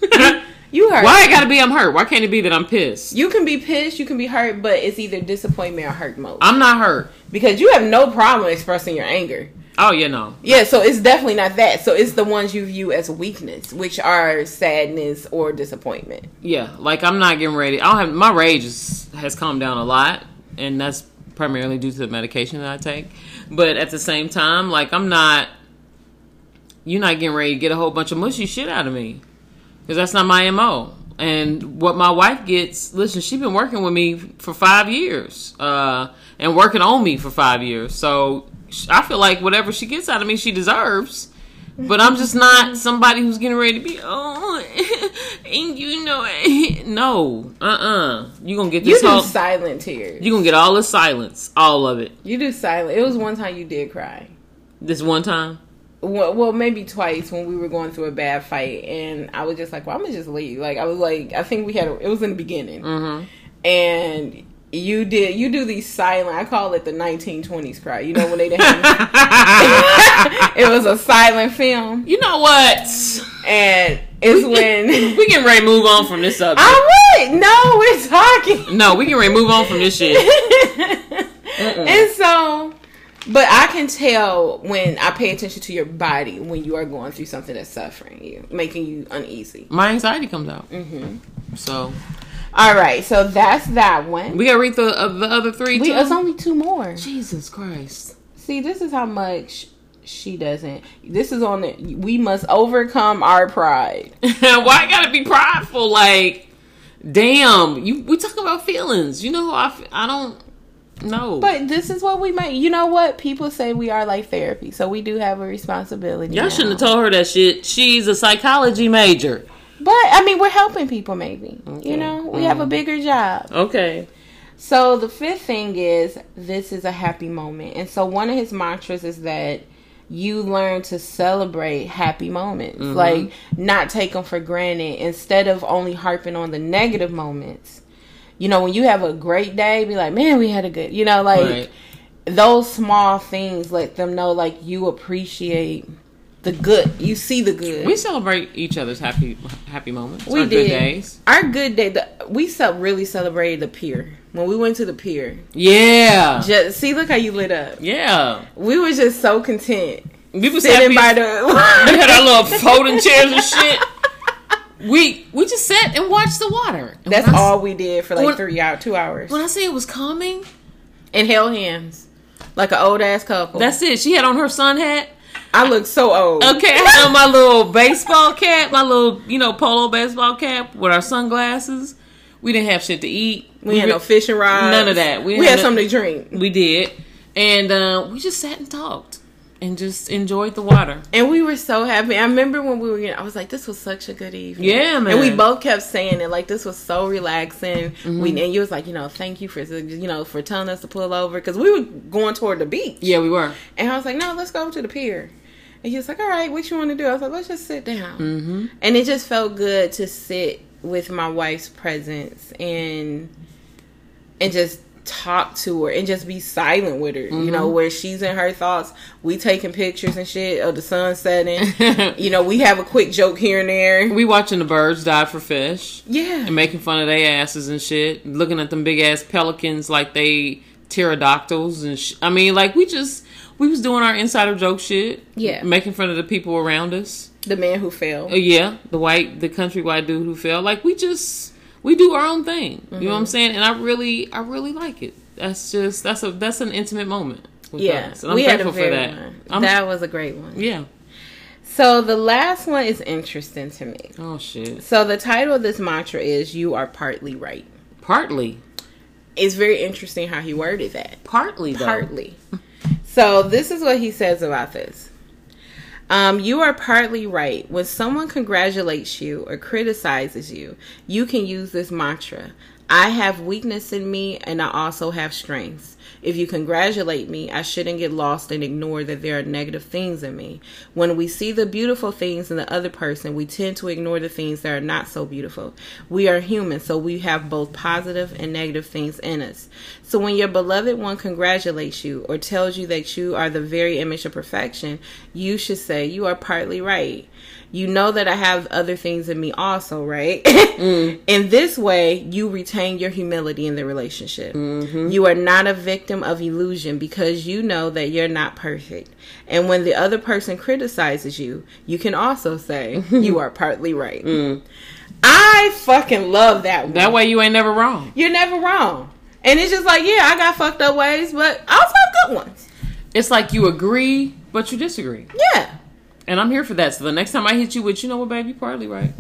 You hurt. Why it gotta be I'm hurt? Why can't it be that I'm pissed? You can be pissed, you can be hurt, but it's either disappointment or hurt mode. I'm not hurt. Because you have no problem expressing your anger. Oh yeah, no. Yeah, so it's definitely not that. So it's the ones you view as weakness, which are sadness or disappointment. Yeah, like I'm not getting ready. I don't have my rage is, has calmed down a lot, and that's primarily due to the medication that I take. But at the same time, like I'm not. You're not getting ready to get a whole bunch of mushy shit out of me, because that's not my mo. And what my wife gets, listen, she's been working with me for five years, uh, and working on me for five years. So I feel like whatever she gets out of me, she deserves. But I'm just not somebody who's getting ready to be, oh, and you know, it. no, uh, uh You gonna get this. You do whole, silent tears. you gonna get all the silence, all of it, You do silent. It was one time you did cry. this one time. Well, well, maybe twice when we were going through a bad fight, and I was just like, "Well, I'm gonna just leave." Like I was like, I think we had. A, it was in the beginning, Mm-hmm. and you did. You do these silent. I call it the 1920s cry. You know when they didn't. It was a silent film, You know what? and it's when we can ready move on from this subject. I would. No, we're talking. no, we getting ready move on from this shit. and so, but I can tell when I pay attention to your body when you are going through something that's suffering you, making you uneasy. My anxiety comes out. Mm-hmm. So All right, so that's that one. we gotta read the uh, the other three. We, too? it's only two more. Jesus Christ. See, this is how much she doesn't. This is on the. We must overcome our pride. Why gotta be prideful? Like, damn, you we talk about feelings. You know, I I don't. No. But this is what we make. You know what? People say we are like therapy, so we do have a responsibility. Y'all now. shouldn't have told her that shit. She's a psychology major. But I mean, we're helping people. Maybe Okay. you know, we have a mm. bigger job. Okay. So the fifth thing is this is a happy moment. And so one of his mantras is that you learn to celebrate happy moments. Mm-hmm. Like not take them for granted instead of only harping on the negative moments. You know, when you have a great day, be like, "Man, we had a good." You know, like Right. those small things let them know like you appreciate the good. You see the good. We celebrate each other's happy happy moments. We our did. good days. Our good day. The, we really celebrated the pier when we went to the pier. Yeah. Just see, look how you lit up. Yeah. We were just so content We was sitting by we had our little folding chairs and shit. We we just sat and watched the water. And That's when I all we did for like When- three hours, two hours, When I say it was calming, and held hands like an old ass couple. that's it. She had on her sun hat. I look so old. Okay, I had on my little baseball cap, my little you know polo baseball cap with our sunglasses. We didn't have shit to eat. We had no fishing rods. None of that. We We, had had no- something to drink, We did, and uh, we just sat and talked and just enjoyed the water. and we were so happy. I remember when we were. I was like, "This was such a good evening." Yeah, man. And we both kept saying it like this was so relaxing. Mm-hmm. We and you was like, you know, thank you for you know for telling us to pull over because we were going toward the beach. Yeah, we were. And I was like, no, let's go to the pier. And he was like, all right, what you want to do? I was like, let's just sit down. Mm-hmm. And it just felt good to sit with my wife's presence and and just talk to her and just be silent with her. You know, Mm-hmm. where she's in her thoughts, we taking pictures and shit of the sun setting. you know, we have a quick joke here and there. We watching the birds die for fish Yeah. and making fun of their asses and shit. Looking at them big ass pelicans like they pterodactyls and sh- I mean, like we just we was doing our insider joke shit. Yeah. making fun of the people around us. The man who fell. Uh, yeah, the white, the country white dude who fell. Like we just we do our own thing. You know what I'm saying? And I really, I really like it. That's just that's a that's an intimate moment. with Yeah. us. and I'm we had a for that. That was a great one. yeah. So the last one is interesting to me. Oh shit. So the title of this mantra is "You are partly right." Partly, It's very interesting how he worded that. partly though. Partly. So this is what he says about this. Um, you are partly right. When someone congratulates you or criticizes you, you can use this mantra. I have weakness in me and I also have strengths. If you congratulate me, I shouldn't get lost and ignore that there are negative things in me. When we see the beautiful things in the other person, we tend to ignore the things that are not so beautiful. We are human, so we have both positive and negative things in us. So when your beloved one congratulates you or tells you that you are the very image of perfection, you should say, You are partly right. You know that I have other things in me also, right? Mm-hmm. in this way, you retain your humility in the relationship. Mm-hmm. You are not a victim of illusion because you know that you're not perfect. And when the other person criticizes you, you can also say, mm-hmm. You are partly right. Mm. I fucking love that one. That way you ain't never wrong. You're never wrong. And it's just like, yeah, I got fucked up ways, but I also have good ones. It's like you agree, but you disagree. Yeah. And I'm here for that. So the next time I hit you with, you know what, baby, you partly right.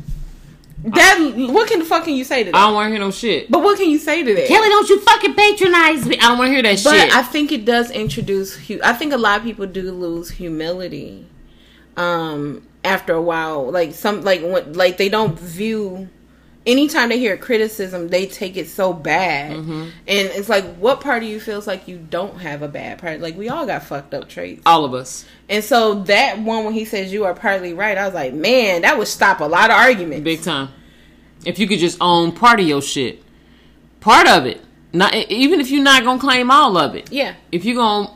That what can the fuck can you say to that? I don't want to hear no shit. but what can you say to that? Kelly, don't you fucking patronize me. I don't want to hear that but shit. But I think it does introduce. hu- I think a lot of people do lose humility. Um, after a while, like some, like when, like they don't view. Anytime they hear criticism, they take it so bad, mm-hmm. and it's like, what part of you feels like you don't have a bad part? Like we all got fucked up traits. All of us. And so that one when he says you are partly right, I was like, man, that would stop a lot of arguments. Big time. If you could just own part of your shit. Part of it. Not even if you're not gonna claim all of it. Yeah, If you're gonna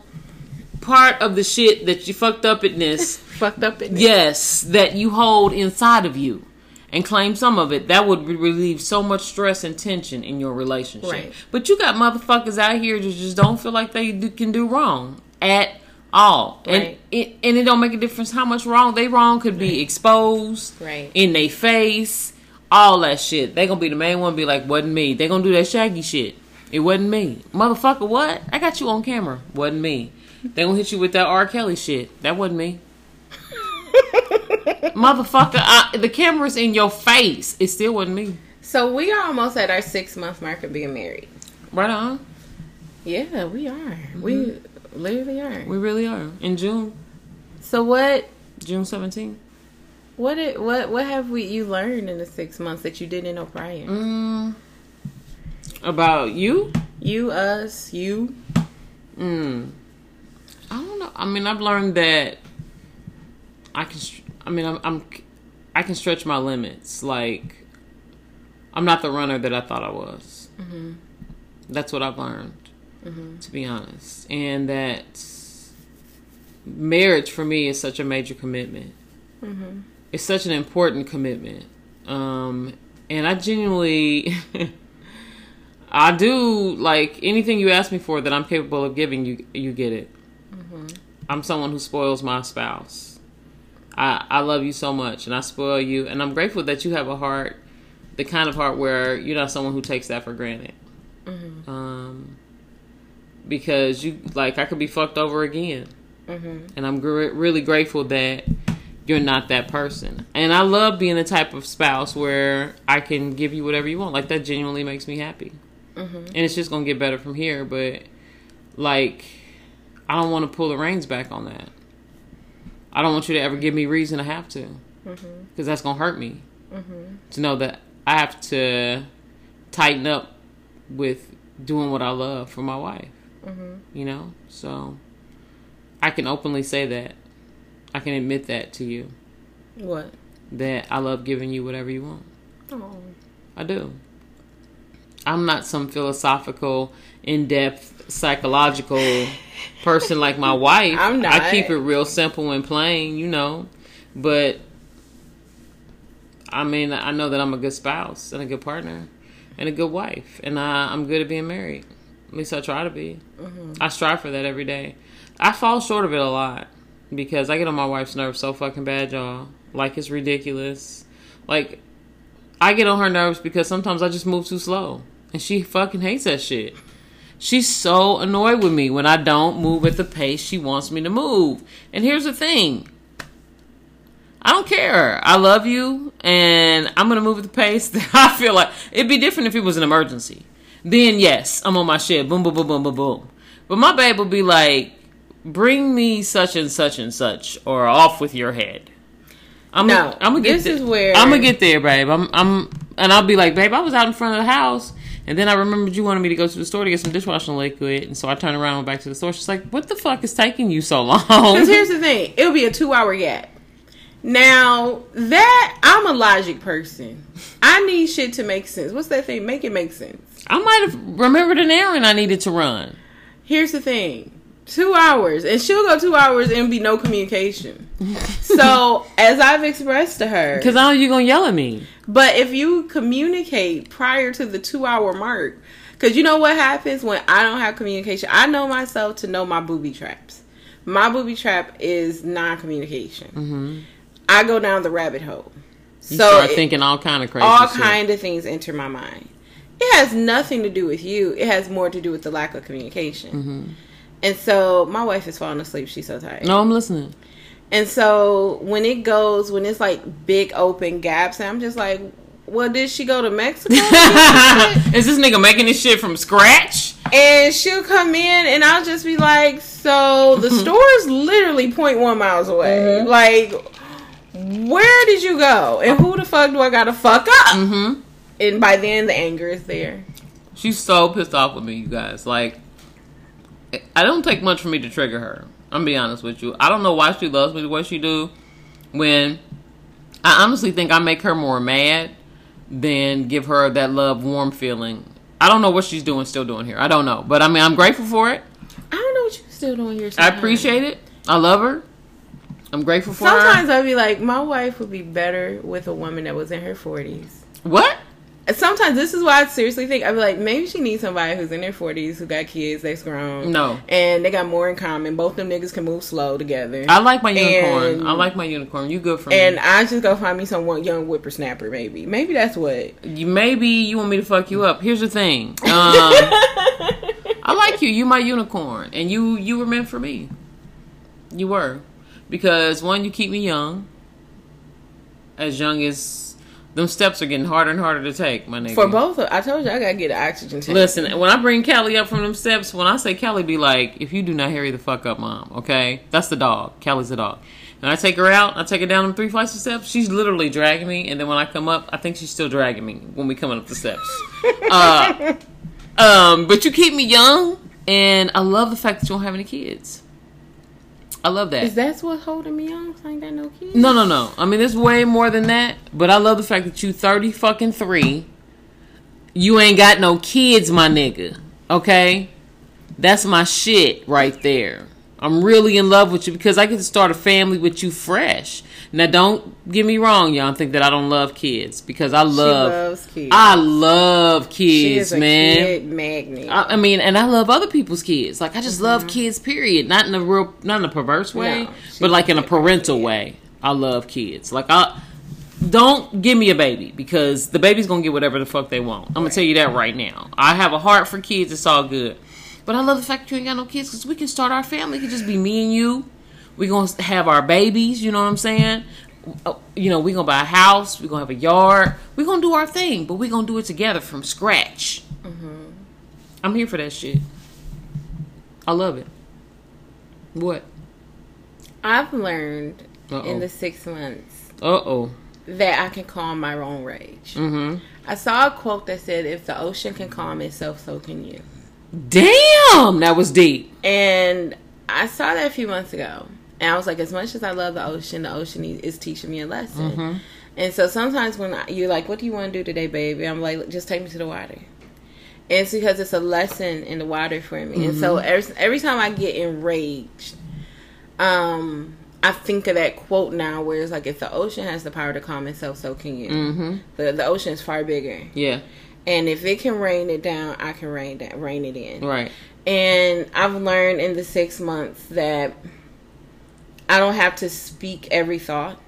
part of the shit that you fucked up in this, fucked up. In yes, that you hold inside of you and claim some of it, that would relieve so much stress and tension in your relationship. Right. But you got motherfuckers out here that just don't feel like they do, can do wrong at all. Right. And it and it don't make a difference how much wrong they wrong could be exposed Right. in their face, all that shit. They gonna be the main one be like, wasn't me. They gonna do that shaggy shit. It wasn't me. Motherfucker, what? I got you on camera. Wasn't me. They gonna hit you with that R. Kelly shit. That wasn't me. Motherfucker, I, the camera's in your face. It still wasn't me. So we are almost at our six month mark of being married. Right on. Yeah, we are. We literally are. We really are. In June, So what? June 17th. What? It, what? What have we you learned in the six months that you didn't know prior? Mm. About you? You, us, you. Mm. I don't know. I mean, I've learned that I can. I mean, I'm, I'm. I can stretch my limits. Like, I'm not the runner that I thought I was. Mm-hmm. That's what I've learned, mm-hmm. to be honest. And that marriage for me is such a major commitment. Mm-hmm. It's such an important commitment. Um, and I genuinely. I do like anything you ask me for that I'm capable of giving you. You get it. I'm someone who spoils my spouse. I I love you so much, and I spoil you, and I'm grateful that you have a heart, the kind of heart where you're not someone who takes that for granted. Mm-hmm. Um, because you like I could be fucked over again, mm-hmm. and I'm gr- really grateful that you're not that person. And I love being the type of spouse where I can give you whatever you want. Like that genuinely makes me happy mm-hmm. and it's just gonna get better from here. But like, I don't want to pull the reins back on that. I don't want you to ever give me reason to have to, mm-hmm. because that's gonna hurt me. Mm-hmm. To know that I have to tighten up with doing what I love for my wife. Mm-hmm. You know, so I can openly say that. I can admit that to you What? that I love giving you whatever you want. Oh. I do. I'm not some philosophical, in depth, psychological person like my wife. I'm not. I keep it real simple and plain, you know. But I mean, I know that I'm a good spouse and a good partner and a good wife, and I, I'm good at being married. At least I try to be. Mm-hmm. I strive for that every day. I fall short of it a lot because I get on my wife's nerves so fucking bad, y'all. Like it's ridiculous. Like I get on her nerves because sometimes I just move too slow. And she fucking hates that shit. She's so annoyed with me when I don't move at the pace she wants me to move. And here's the thing I don't care. I love you, and I'm gonna move at the pace that I feel like it'd be different if it was an emergency. Then yes, I'm on my shit. Boom, boom, boom, boom, boom, boom. But my babe will be like, "Bring me such and such and such," or "Off with your head." I'm No, gonna, I'm gonna get this there. is where- I'm gonna get there, babe. I'm, I'm, and I'll be like, babe, I was out in front of the house, and then I remembered you wanted me to go to the store to get some dishwashing liquid, and so I turned around and went back to the store. She's like, "What the fuck is taking you so long?" Because here's the thing, it'll be a two hour gap. Now that I'm a logic person, I need shit to make sense. What's that thing? Make it make sense. I might have remembered an errand I needed to run. Here's the thing. Two hours, and she'll go two hours and be no communication. so, as I've expressed to her, Because I know you're gonna yell at me. But if you communicate prior to the two hour mark, because you know what happens when I don't have communication? I know myself to know my booby traps. My booby trap is non communication. I go down the rabbit hole. You so start it- thinking all kind of crazy all shit. kind of things enter my mind. It has nothing to do with you. It has more to do with the lack of communication. Mm-hmm. And so my wife is falling asleep. She's so tired. No, I'm listening. And so when it goes, when it's like big open gaps, and I'm just like, well, did she go to Mexico? Is this nigga making this shit from scratch? and she'll come in, and I'll just be like, so the store is literally 0.1 miles away. Like, where did you go? And who the fuck do I gotta fuck up? Mm-hmm. And by then, the anger is there. She's so pissed off with me, you guys. Like, I don't take much for me to trigger her. I'm be honest with you. I don't know why she loves me the way she do. When I honestly think I make her more mad than give her that love, warm feeling. I don't know what she's doing, still doing here. I don't know, but I mean, I'm grateful for it. I don't know what you're still doing here. I appreciate it. I love her. I'm grateful for it. Sometimes her. I'd be like, my wife would be better with a woman that was in her 40s. What? Sometimes this is why I seriously think I'd be like, maybe she needs somebody who's in their 40s, who got kids, that's grown. No. And they got more in common. Both them niggas can move slow together. I like my unicorn. And- I like my unicorn. You good for and me. And I just go find me some one young whippersnapper, maybe. Maybe that's what. You, maybe you want me to fuck you up. Here's the thing. Um, I like you. You my unicorn, and you you were meant for me. You were, because one, you keep me young, as young as Them steps are getting harder and harder to take, my nigga. For both, of, I told you I gotta get an oxygen tank. Listen, when I bring Callie up from them steps, when I say Callie be like, if you do not hurry the fuck up, mom, okay? That's the dog. Callie's the dog. And I take her out, I take her down them three flights of steps. She's literally dragging me, and then when I come up, I think she's still dragging me when we coming up the steps. uh, um, but you keep me young, and I love the fact that you don't have any kids. I love that. Is that what's holding me on? I ain't got no kids. No, no, no. I mean, it's way more than that. But I love the fact that you thirty fucking three. You ain't got no kids, my nigga. Okay, that's my shit right there. I'm really in love with you because I get to start a family with you fresh. Now, don't get me wrong, y'all. Think that I don't love kids because I love. kids. I love kids, man. kid magnet. I, I mean, and I love other people's kids. Like I just love kids. Period. Not in a real, not in a perverse way, No, but like in a parental kid. way. I love kids. Like I don't give me a baby because the baby's gonna get whatever the fuck they want. I'm gonna tell you that right now. I have a heart for kids. It's all good. But I love the fact that you ain't got no kids because we can start our family. It can just be me and you. We gonna have our babies. You know what I'm saying? Uh, You know, we gonna buy a house. We gonna have a yard. We gonna do our thing, but we gonna do it together from scratch. I'm here for that shit. I love it. What? I've learned Uh in the six months Uh oh. that I can calm my own rage. Mm-hmm. I saw a quote that said, "If the ocean can calm itself, so can you." Damn, that was deep. And I saw that a few months ago. And I was like, as much as I love the ocean, the ocean is teaching me a lesson. Mm-hmm. And so sometimes when I, you're like, what do you want to do today, baby? I'm like, just take me to the water. And it's because it's a lesson in the water for me. And so Mm-hmm. every, every time I get enraged, um, I think of that quote now where it's like, if the ocean has the power to calm itself, so can you. Mm-hmm. The, the ocean is far bigger. Yeah. And if it can rain it down, I can rain, that, rain it in. Right. And I've learned in the six months that I don't have to speak every thought.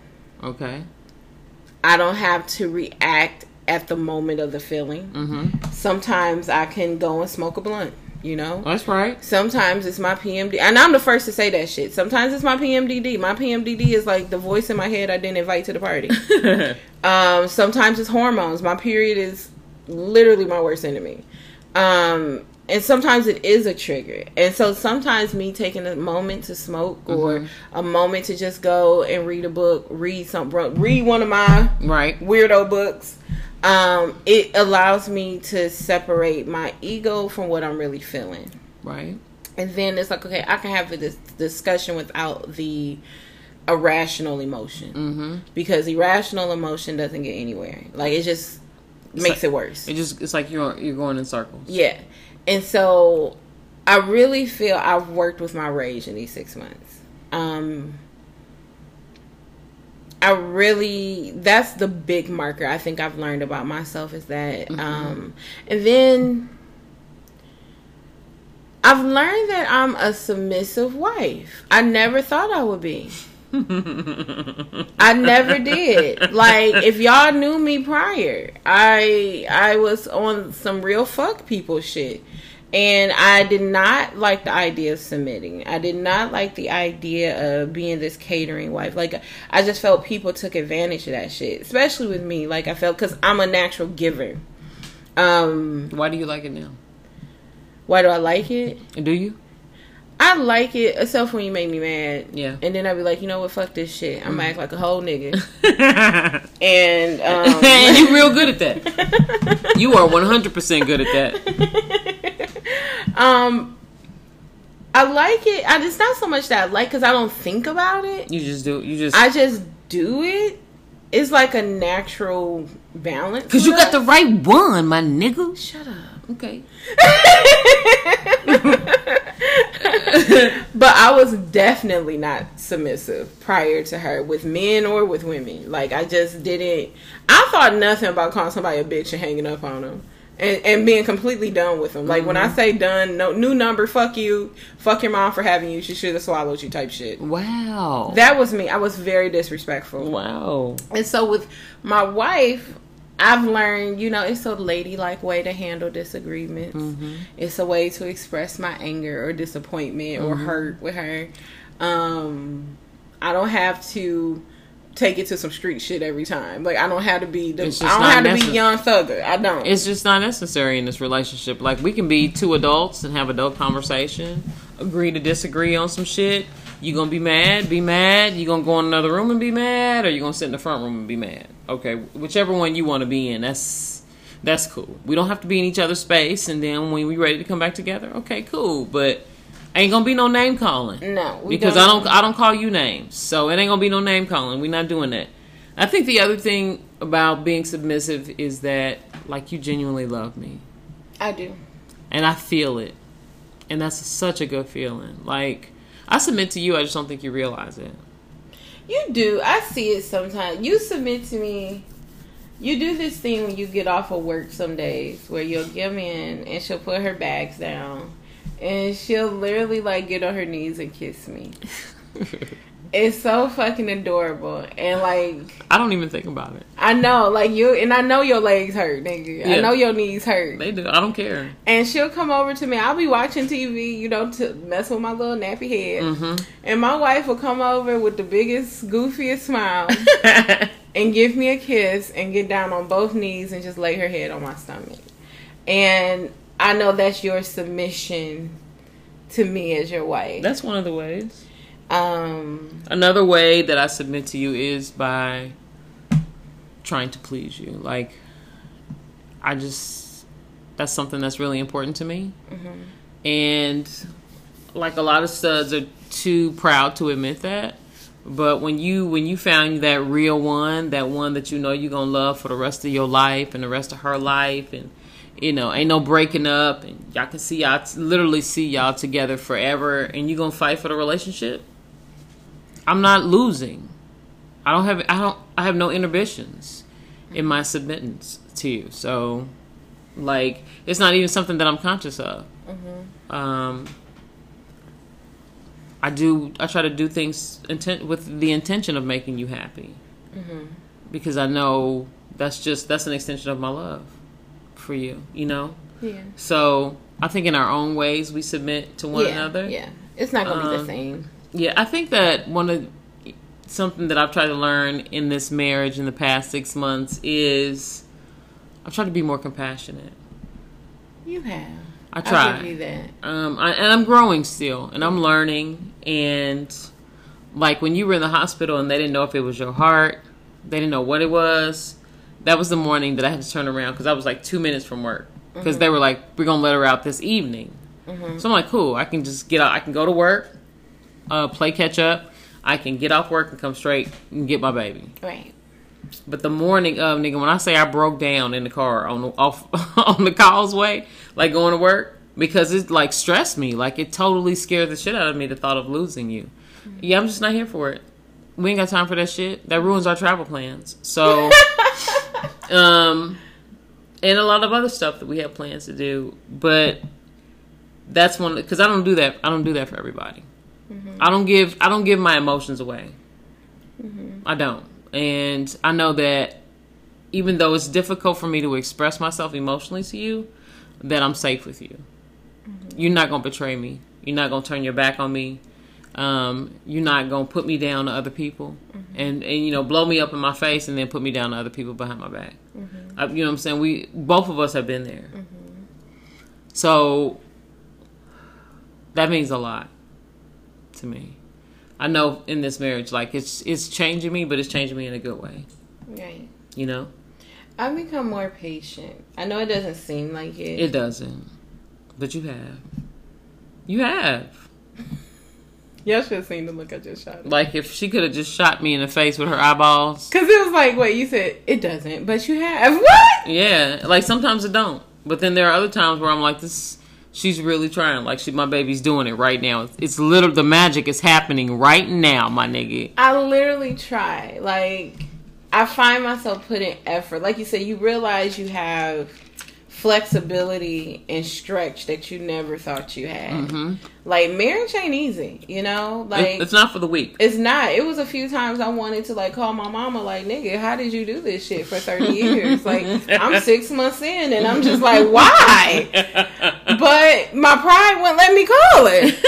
Okay. I don't have to react at the moment of the feeling. Mm-hmm. Sometimes I can go and smoke a blunt, you know? That's right. Sometimes it's my PMD. And I'm the first to say that shit. Sometimes it's my PMDD. My PMDD is like the voice in my head I didn't invite to the party. Um, sometimes it's hormones. My period is literally my worst enemy. Um, and sometimes it is a trigger. And so sometimes me taking a moment to smoke or a moment to just go and read a book, read some, read one of my right. weirdo books. Um, it allows me to separate my ego from what I'm really feeling. Right. And then it's like, okay, I can have this discussion without the irrational emotion Mm-hmm. because irrational emotion doesn't get anywhere. Like it just makes like- it worse. It just it's like you're you're going in circles. yeah, and so I really feel I've worked with my rage in these six months. Um, I really that's the big marker I think I've learned about myself is that um and then I've learned that I'm a submissive wife. I never thought I would be. I never did. Like if y'all knew me prior, I I was on some real fuck people shit. And I did not like the idea of submitting. I did not like the idea of being this catering wife. Like I just felt people took advantage of that shit, especially with me. Like I felt cuz I'm a natural giver. Um Why do you like it now? why do I like it? Do you? I like it, except when you make me mad. Yeah. And then I'd be like, you know what, fuck this shit. I'm gonna act like a whole nigga. and And um you real good at that. You are 100% good at that. um I like it. I, it's not so much that I like because I don't think about it. You just do. You just I just do it. It's like a natural balance. because you with got the right one, my nigga. Shut up. Okay. but I was definitely not submissive prior to her with men or with women. Like I just didn't. I thought nothing about calling somebody a bitch and hanging up on them. And, and being completely done with them. Like when I mm-hmm. say done, no new number, fuck you, fuck your mom for having you. She should have swallowed you, type shit. Wow. That was me. I was very disrespectful. wow. And so with my wife, I've learned, you know, it's a ladylike way to handle disagreements. Mm-hmm. It's a way to express my anger or disappointment or Mm-hmm. hurt with her. Um, I don't have to take it to some street shit every time. Like I don't have to be the, I don't have to be young thugger. I don't. It's just not necessary in this relationship. Like we can be two adults and have adult conversation, agree to disagree on some shit. You gonna be mad, be mad. You gonna go in another room and be mad, or you gonna sit in the front room and be mad. Okay, whichever one you want to be in, that's that's cool. We don't have to be in each other's space, and then when we ready to come back together, okay, cool. But ain't gonna be no name calling no, we because I don't I don't call you names, so it ain't gonna be no name calling. We're not doing that. I think the other thing about being submissive is that like you genuinely love me, I do. and I feel it, and that's such a good feeling. Like I submit to you, I just don't think you realize it. You do. I see it sometimes. You submit to me. You do this thing when you get off of work some days where you'll come in and she'll put her bags down and she'll literally like get on her knees and kiss me. It's so fucking adorable. And like I don't even think about it. I know, like you and I know your legs hurt, nigga. I know your knees hurt. They do. I don't care. And she'll come over to me. I'll be watching TV, you know, to mess with my little nappy head. hmm And my wife will come over with the biggest, goofiest smile and give me a kiss and get down on both knees and just lay her head on my stomach. And I know that's your submission to me as your wife. That's one of the ways. Um, Another way that I submit to you is by trying to please you. Like, I just, that's something that's really important to me. And, like, a lot of studs are too proud to admit that. But when you when you found that real one, that one that you know you're gonna love for the rest of your life and the rest of her life, and you know ain't no breaking up, and y'all can see y'all literally see y'all together forever, and you gonna fight for the relationship. I'm not losing. I don't have I don't I have no inhibitions in my submittance to you. So like it's not even something that I'm conscious of. Um I do I try to do things intent with the intention of making you happy. Because I know that's just that's an extension of my love for you, you know? yeah. So I think in our own ways we submit to one yeah, another. Yeah. It's not going to be the Um, same. Yeah, I think that one of something that I've tried to learn in this marriage in the past six months is I've tried to be more compassionate. You have. I I'll try, give you that. um, I, and I'm growing still, and I'm learning. And like when you were in the hospital and they didn't know if it was your heart, they didn't know what it was. That was the morning that I had to turn around because I was like two minutes from work because they were like, "We're gonna let her out this evening." So I'm like, "Cool, I can just get out. I can go to work, uh, play catch up. I can get off work and come straight and get my baby." Right. But the morning of nigga, when I say I broke down in the car on the off on the causeway, like going to work, because it like stressed me. Like it totally scared the shit out of me the thought of losing you. Yeah, I'm just not here for it. We ain't got time for that shit. That ruins our travel plans. So um and a lot of other stuff that we have plans to do. But that's one because I don't do that. I don't do that for everybody. Mm-hmm. I don't give I don't give my emotions away. Mm-hmm. I don't. And I know that even though it's difficult for me to express myself emotionally to you, that I'm safe with you. Mm-hmm. You're not gonna betray me. You're not gonna turn your back on me. Um, you're not gonna put me down to other people, and and you know blow me up in my face and then put me down to other people behind my back. I, you know what I'm saying? We both of us have been there. So that means a lot to me. I know in this marriage, like it's it's changing me, but it's changing me in a good way. Right. You know, I've become more patient. I know it doesn't seem like it. it doesn't, but you have, you have. Y'all should have seen the look I just shot. Like if she could have just shot me in the face with her eyeballs, Because it was like, wait, you said it doesn't, but you have. What? yeah. Like sometimes it don't, but then there are other times where I'm like, this. She's really trying. Like she, my baby's doing it right now. It's, it's literally the magic is happening right now, my nigga. I literally try. Like, I find myself putting effort. Like you said, you realize you have flexibility and stretch that you never thought you had. Mm-hmm. Like, marriage ain't easy, you know? Like, it's not for the weak. It's not. It was a few times I wanted to like call my mama, like, nigga, how did you do this shit for 30 years? like, I'm six months in and I'm just like, why? But my pride wouldn't let me call it.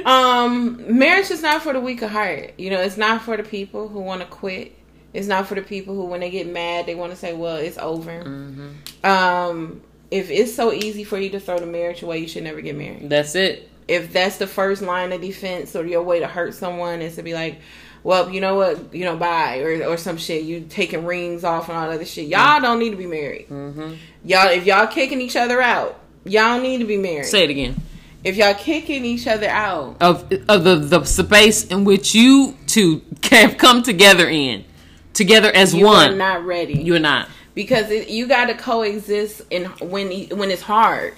Um, marriage is not for the weak of heart. You know, it's not for the people who want to quit. It's not for the people who, when they get mad, they want to say, "Well, it's over." Mm-hmm. Um, if it's so easy for you to throw the marriage away, you should never get married. That's it. If that's the first line of defense or your way to hurt someone is to be like, "Well, you know what, you know, bye," or or some shit. You taking rings off and all that other shit. Y'all don't need to be married. Mm-hmm. Y'all, if y'all kicking each other out, y'all need to be married. Say it again. if y'all kicking each other out, Of of the the space in which you two have come together in, together as you one. are not ready. you are not. because it, you got to coexist in when when it's hard.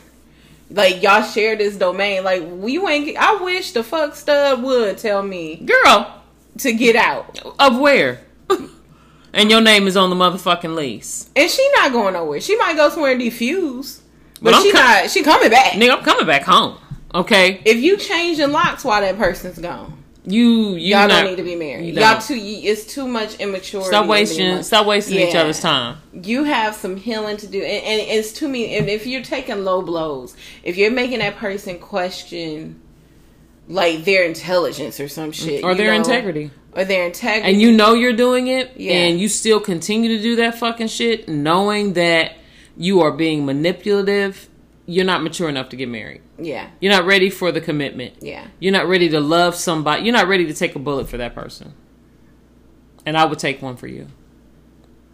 Like y'all share this domain. Like we ain't. I wish the fuck stud would tell me Girl, to get out, of where? and your name is on the motherfucking lease. and she not going nowhere. She might go somewhere and defuse, but, But I'm she co- not. She coming back. Nigga, I'm coming back home. Okay, If you change the locks while that person's gone, you you y'all not, don't need to be married. you Y'all too. It's too much immaturity. Stop wasting stop wasting each other's time. you have some healing to do and, and it's too me and if you're taking low blows if you're making that person question like their intelligence or some shit Or their know, integrity. or their integrity And you know you're doing it Yeah. and you still continue to do that fucking shit knowing that you are being manipulative, you're not mature enough to get married. yeah You're not ready for the commitment. yeah You're not ready to love somebody. You're not ready to take a bullet for that person. And I would take one for you.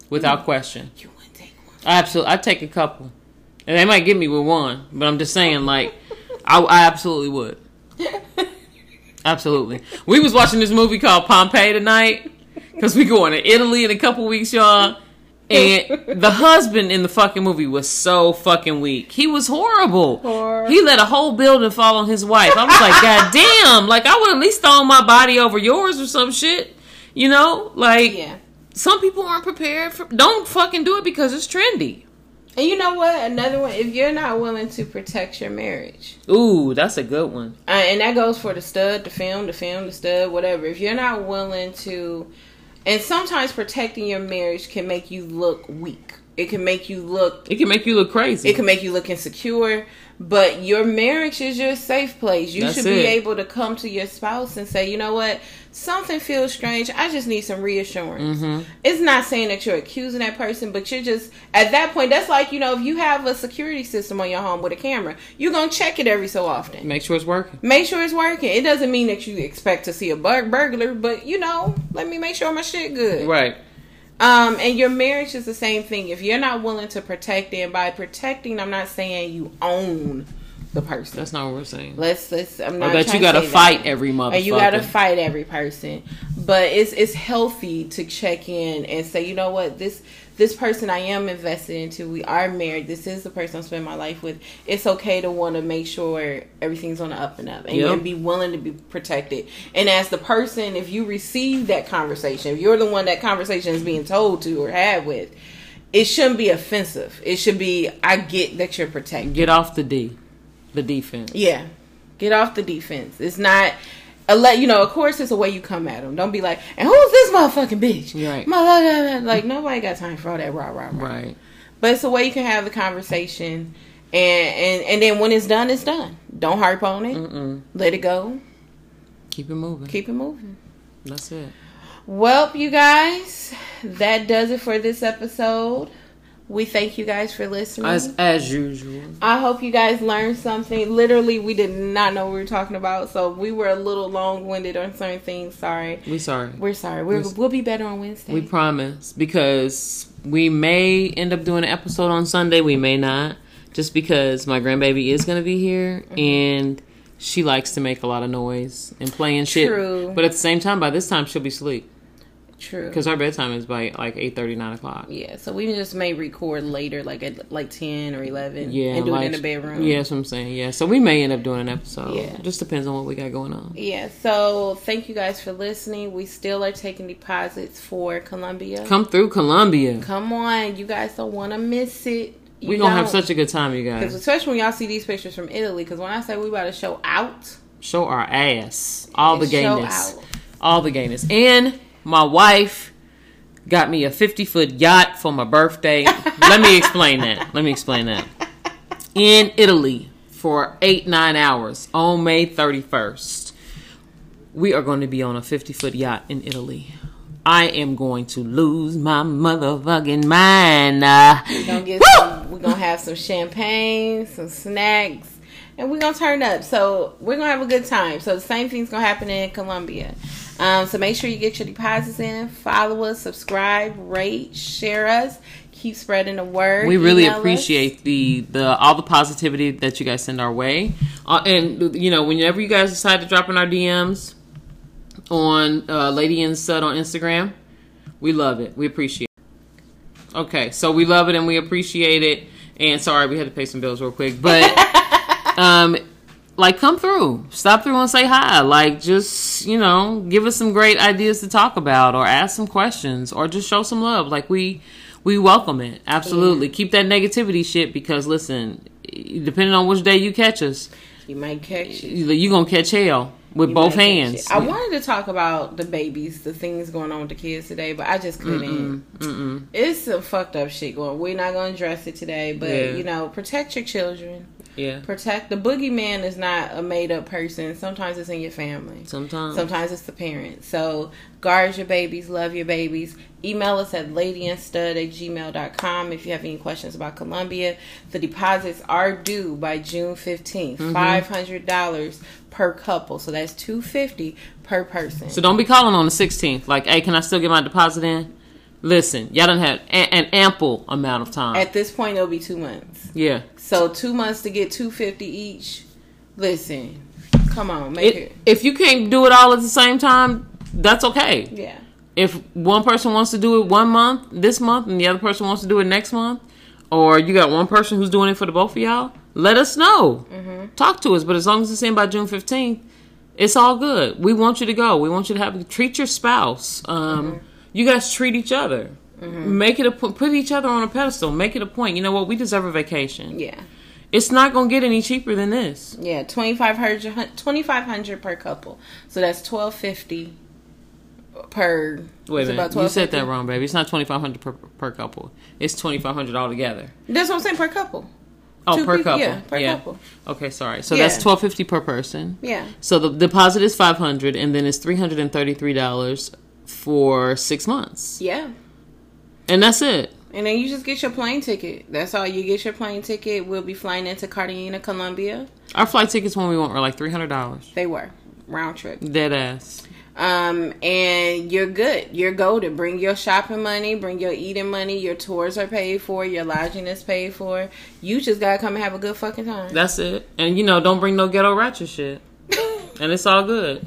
Without mm. question. you wouldn't take one I absolutely I'd take a couple. And they might get me with one, but I'm just saying like I, I absolutely would. Absolutely. We was watching this movie called Pompeii tonight because we going to Italy in a couple weeks, y'all. And the husband in the fucking movie was so fucking weak. He was horrible. Horrible. He let a whole building fall on his wife. I was like, God damn! Like I would at least throw my body over yours or some shit. You know, like yeah some people aren't prepared for. Don't fucking do it because it's trendy. and you know what another one if you're not willing to protect your marriage Ooh, that's a good one. uh, and that goes for the stud the film the film the stud whatever if you're not willing to and sometimes protecting your marriage can make you look weak it can make you look It can make you look crazy. It can make you look insecure, but your marriage is your safe place. You That's should be it. able to come to your spouse and say, you know what, something feels strange. I just need some reassurance. Mm-hmm. It's not saying that you're accusing that person, but you're just at that point. That's like you know, if you have a security system on your home with a camera, you're gonna check it every so often. Make sure it's working. Make sure it's working. It doesn't mean that you expect to see a bur- burglar, but you know, let me make sure my shit good. Right. Um, and your marriage is the same thing. If you're not willing to protect it, and by protecting, I'm not saying you own the person. That's not what we're saying. Let's let's. I'm Or that you gotta fight that. every motherfucker. And you gotta fight every person, but it's it's healthy to check in and say, you know what, this this person I am invested into. We are married. This is the person I'm spending my life with. It's okay to want to make sure everything's on the up and up, and, Yep. and be willing to be protected. And as the person, if you receive that conversation, if you're the one that conversation is being told to or had with, it shouldn't be offensive. It should be, I get that you're protected. Get off the D, the defense. Yeah, get off the defense. It's not. A let you know, of course, it's a way you come at them. Don't be like, and who's this motherfucking bitch? Right. Mother- Like nobody got time for all that rah rah rah. Right. But it's a way you can have the conversation, and and and then when it's done, it's done. Don't harp on it. Mm-mm. Let it go. Keep it moving. Keep it moving. That's it. Well, you guys, that does it for this episode. We thank you guys for listening. As as usual. I hope you guys learned something. Literally, we did not know what we were talking about, so we were a little long winded on certain things. Sorry. We sorry. We're sorry. We're, We- we'll be better on Wednesday. We promise because we may end up doing an episode on Sunday. We may not, just because my grandbaby is gonna be here Mm-hmm. and she likes to make a lot of noise and playing shit. True. But at the same time, by this time she'll be asleep True. because our bedtime is by like eight thirty, nine o'clock. yeah, so we just may record later, like at like ten or eleven, Yeah, and do like- it in the bedroom. Yeah, that's what I'm saying. Yeah, so we may end up doing an episode. Yeah. just depends on what we got going on. Yeah. So thank you guys for listening. We still are taking deposits for Colombia. Come through Colombia. Come on, you guys don't want to miss it. You We're gonna have such a good time, you guys. especially when y'all see these pictures from Italy, because when I say we about to show out, Show our ass, all the gayness. all the gayness. And my wife got me a 50 foot yacht for my birthday. Let me explain that. Let me explain that. In Italy for eight, nine hours on May 31st. We are going to be on a 50 foot yacht in Italy. I am going to lose my motherfucking mind. Uh, We're gonna get some, we're gonna have some champagne, some snacks, and we're gonna turn up. So we're gonna have a good time. So the same thing's gonna happen in Colombia. Um, so make sure you get your deposits in, follow us, subscribe, rate, share us, keep spreading the word. we really email us. appreciate the the all the positivity that you guys send our way, uh, and you know whenever you guys decide to drop in our DMs on uh, Lady and Stud on Instagram, we love it. We appreciate. it. Okay, so we love it and we appreciate it. And sorry, we had to pay some bills real quick, but um, like come through, stop through and say hi. Like just you know, give us some great ideas to talk about, or ask some questions, or just show some love. Like we we welcome it. Absolutely, keep that negativity shit because listen, depending on which day you catch us, You might catch you you gonna catch hell with You both hands. I wanted to talk about the babies, the things going on with the kids today, but I just couldn't. Mm-mm. It's some fucked up shit going. We're not going to address it today, but Yeah. you know, protect your children. Yeah, Protect the boogeyman is not a made up person. Sometimes it's in your family. sometimes. Sometimes it's the parents. So guard your babies, love your babies. Email us at ladyandstud at gmail.com if you have any questions about Colombia. The deposits are due by June 15th. Mm-hmm. $500 per couple. So that's 250 per person. So don't be calling on the 16th. Like, hey, can I still get my deposit in? Listen, y'all done had a- an ample amount of time. At this point, it'll be two months. yeah. So two months to get 250 each. Listen, come on, make It, it. if you can't do it all at the same time, that's okay. Yeah. If one person wants to do it one month, this month, and the other person wants to do it next month, or you got one person who's doing it for the both of y'all, let us know. Mm-hmm. Talk to us. But as long as it's in by June 15th, it's all good. We want you to go. We want you to have treat your spouse. Um, mm-hmm. You guys treat each other. Mm-hmm. Make it a put each other on a pedestal. Make it a point. You know what? We deserve a vacation. Yeah. It's not gonna get any cheaper than this. Yeah, 2500 2500 per couple. So that's 1250 per Wait a minute, you said that wrong, baby. It's not twenty five hundred per per couple. It's twenty five hundred altogether. That's what I'm saying per couple. Oh, Two per people- couple. yeah, per couple. Okay, sorry. So Yeah. that's twelve fifty per person. Yeah. So the deposit is five hundred, and then it's three hundred and thirty three dollars for six months, Yeah. and that's it. And then you just get your plane ticket. That's all. You get your plane ticket. We'll be flying into Cartagena, Colombia. Our flight tickets when we went were like three hundred dollars. They were round trip. Dead ass. Um, and you're good. You're golden. Bring your shopping money, bring your eating money. Your tours are paid for. Your lodging is paid for. You just gotta come and have a good fucking time. That's it. And you know, don't bring no ghetto ratchet shit. And it's all good.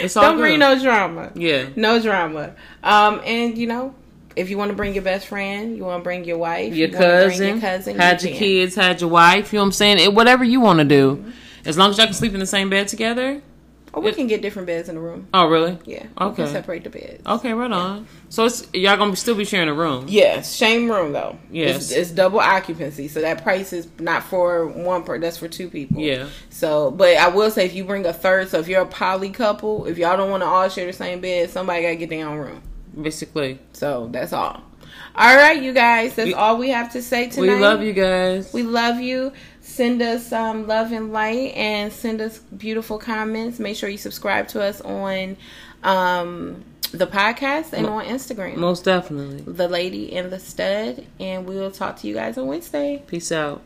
It's all Don't good. bring no drama. Yeah. No drama. Um, and you know, if you want to bring your best friend, you want to bring your wife, your you cousin, your cousin, had you your kids, had your wife. You know what I'm saying? It, whatever you want to do, as long as y'all can sleep in the same bed together. Or we can get different beds in the room. Oh, really? Yeah. We Okay. can separate the beds. Okay, right on. So it's y'all gonna still be sharing a room. Yes, same room though. Yes. it's, it's double occupancy, so that price is not for one per. That's for two people. Yeah. So, but I will say, if you bring a third, so if you're a poly couple, if y'all don't want to all share the same bed, somebody gotta get their own room. Basically, So that's all. All right, you guys. That's We- all we have to say tonight. we love you guys. We love you. Send us um, love and light and send us beautiful comments. Make sure you subscribe to us on um, the podcast and on Instagram. Most definitely. the Lady and the Stud. And we will talk to you guys on Wednesday. Peace out.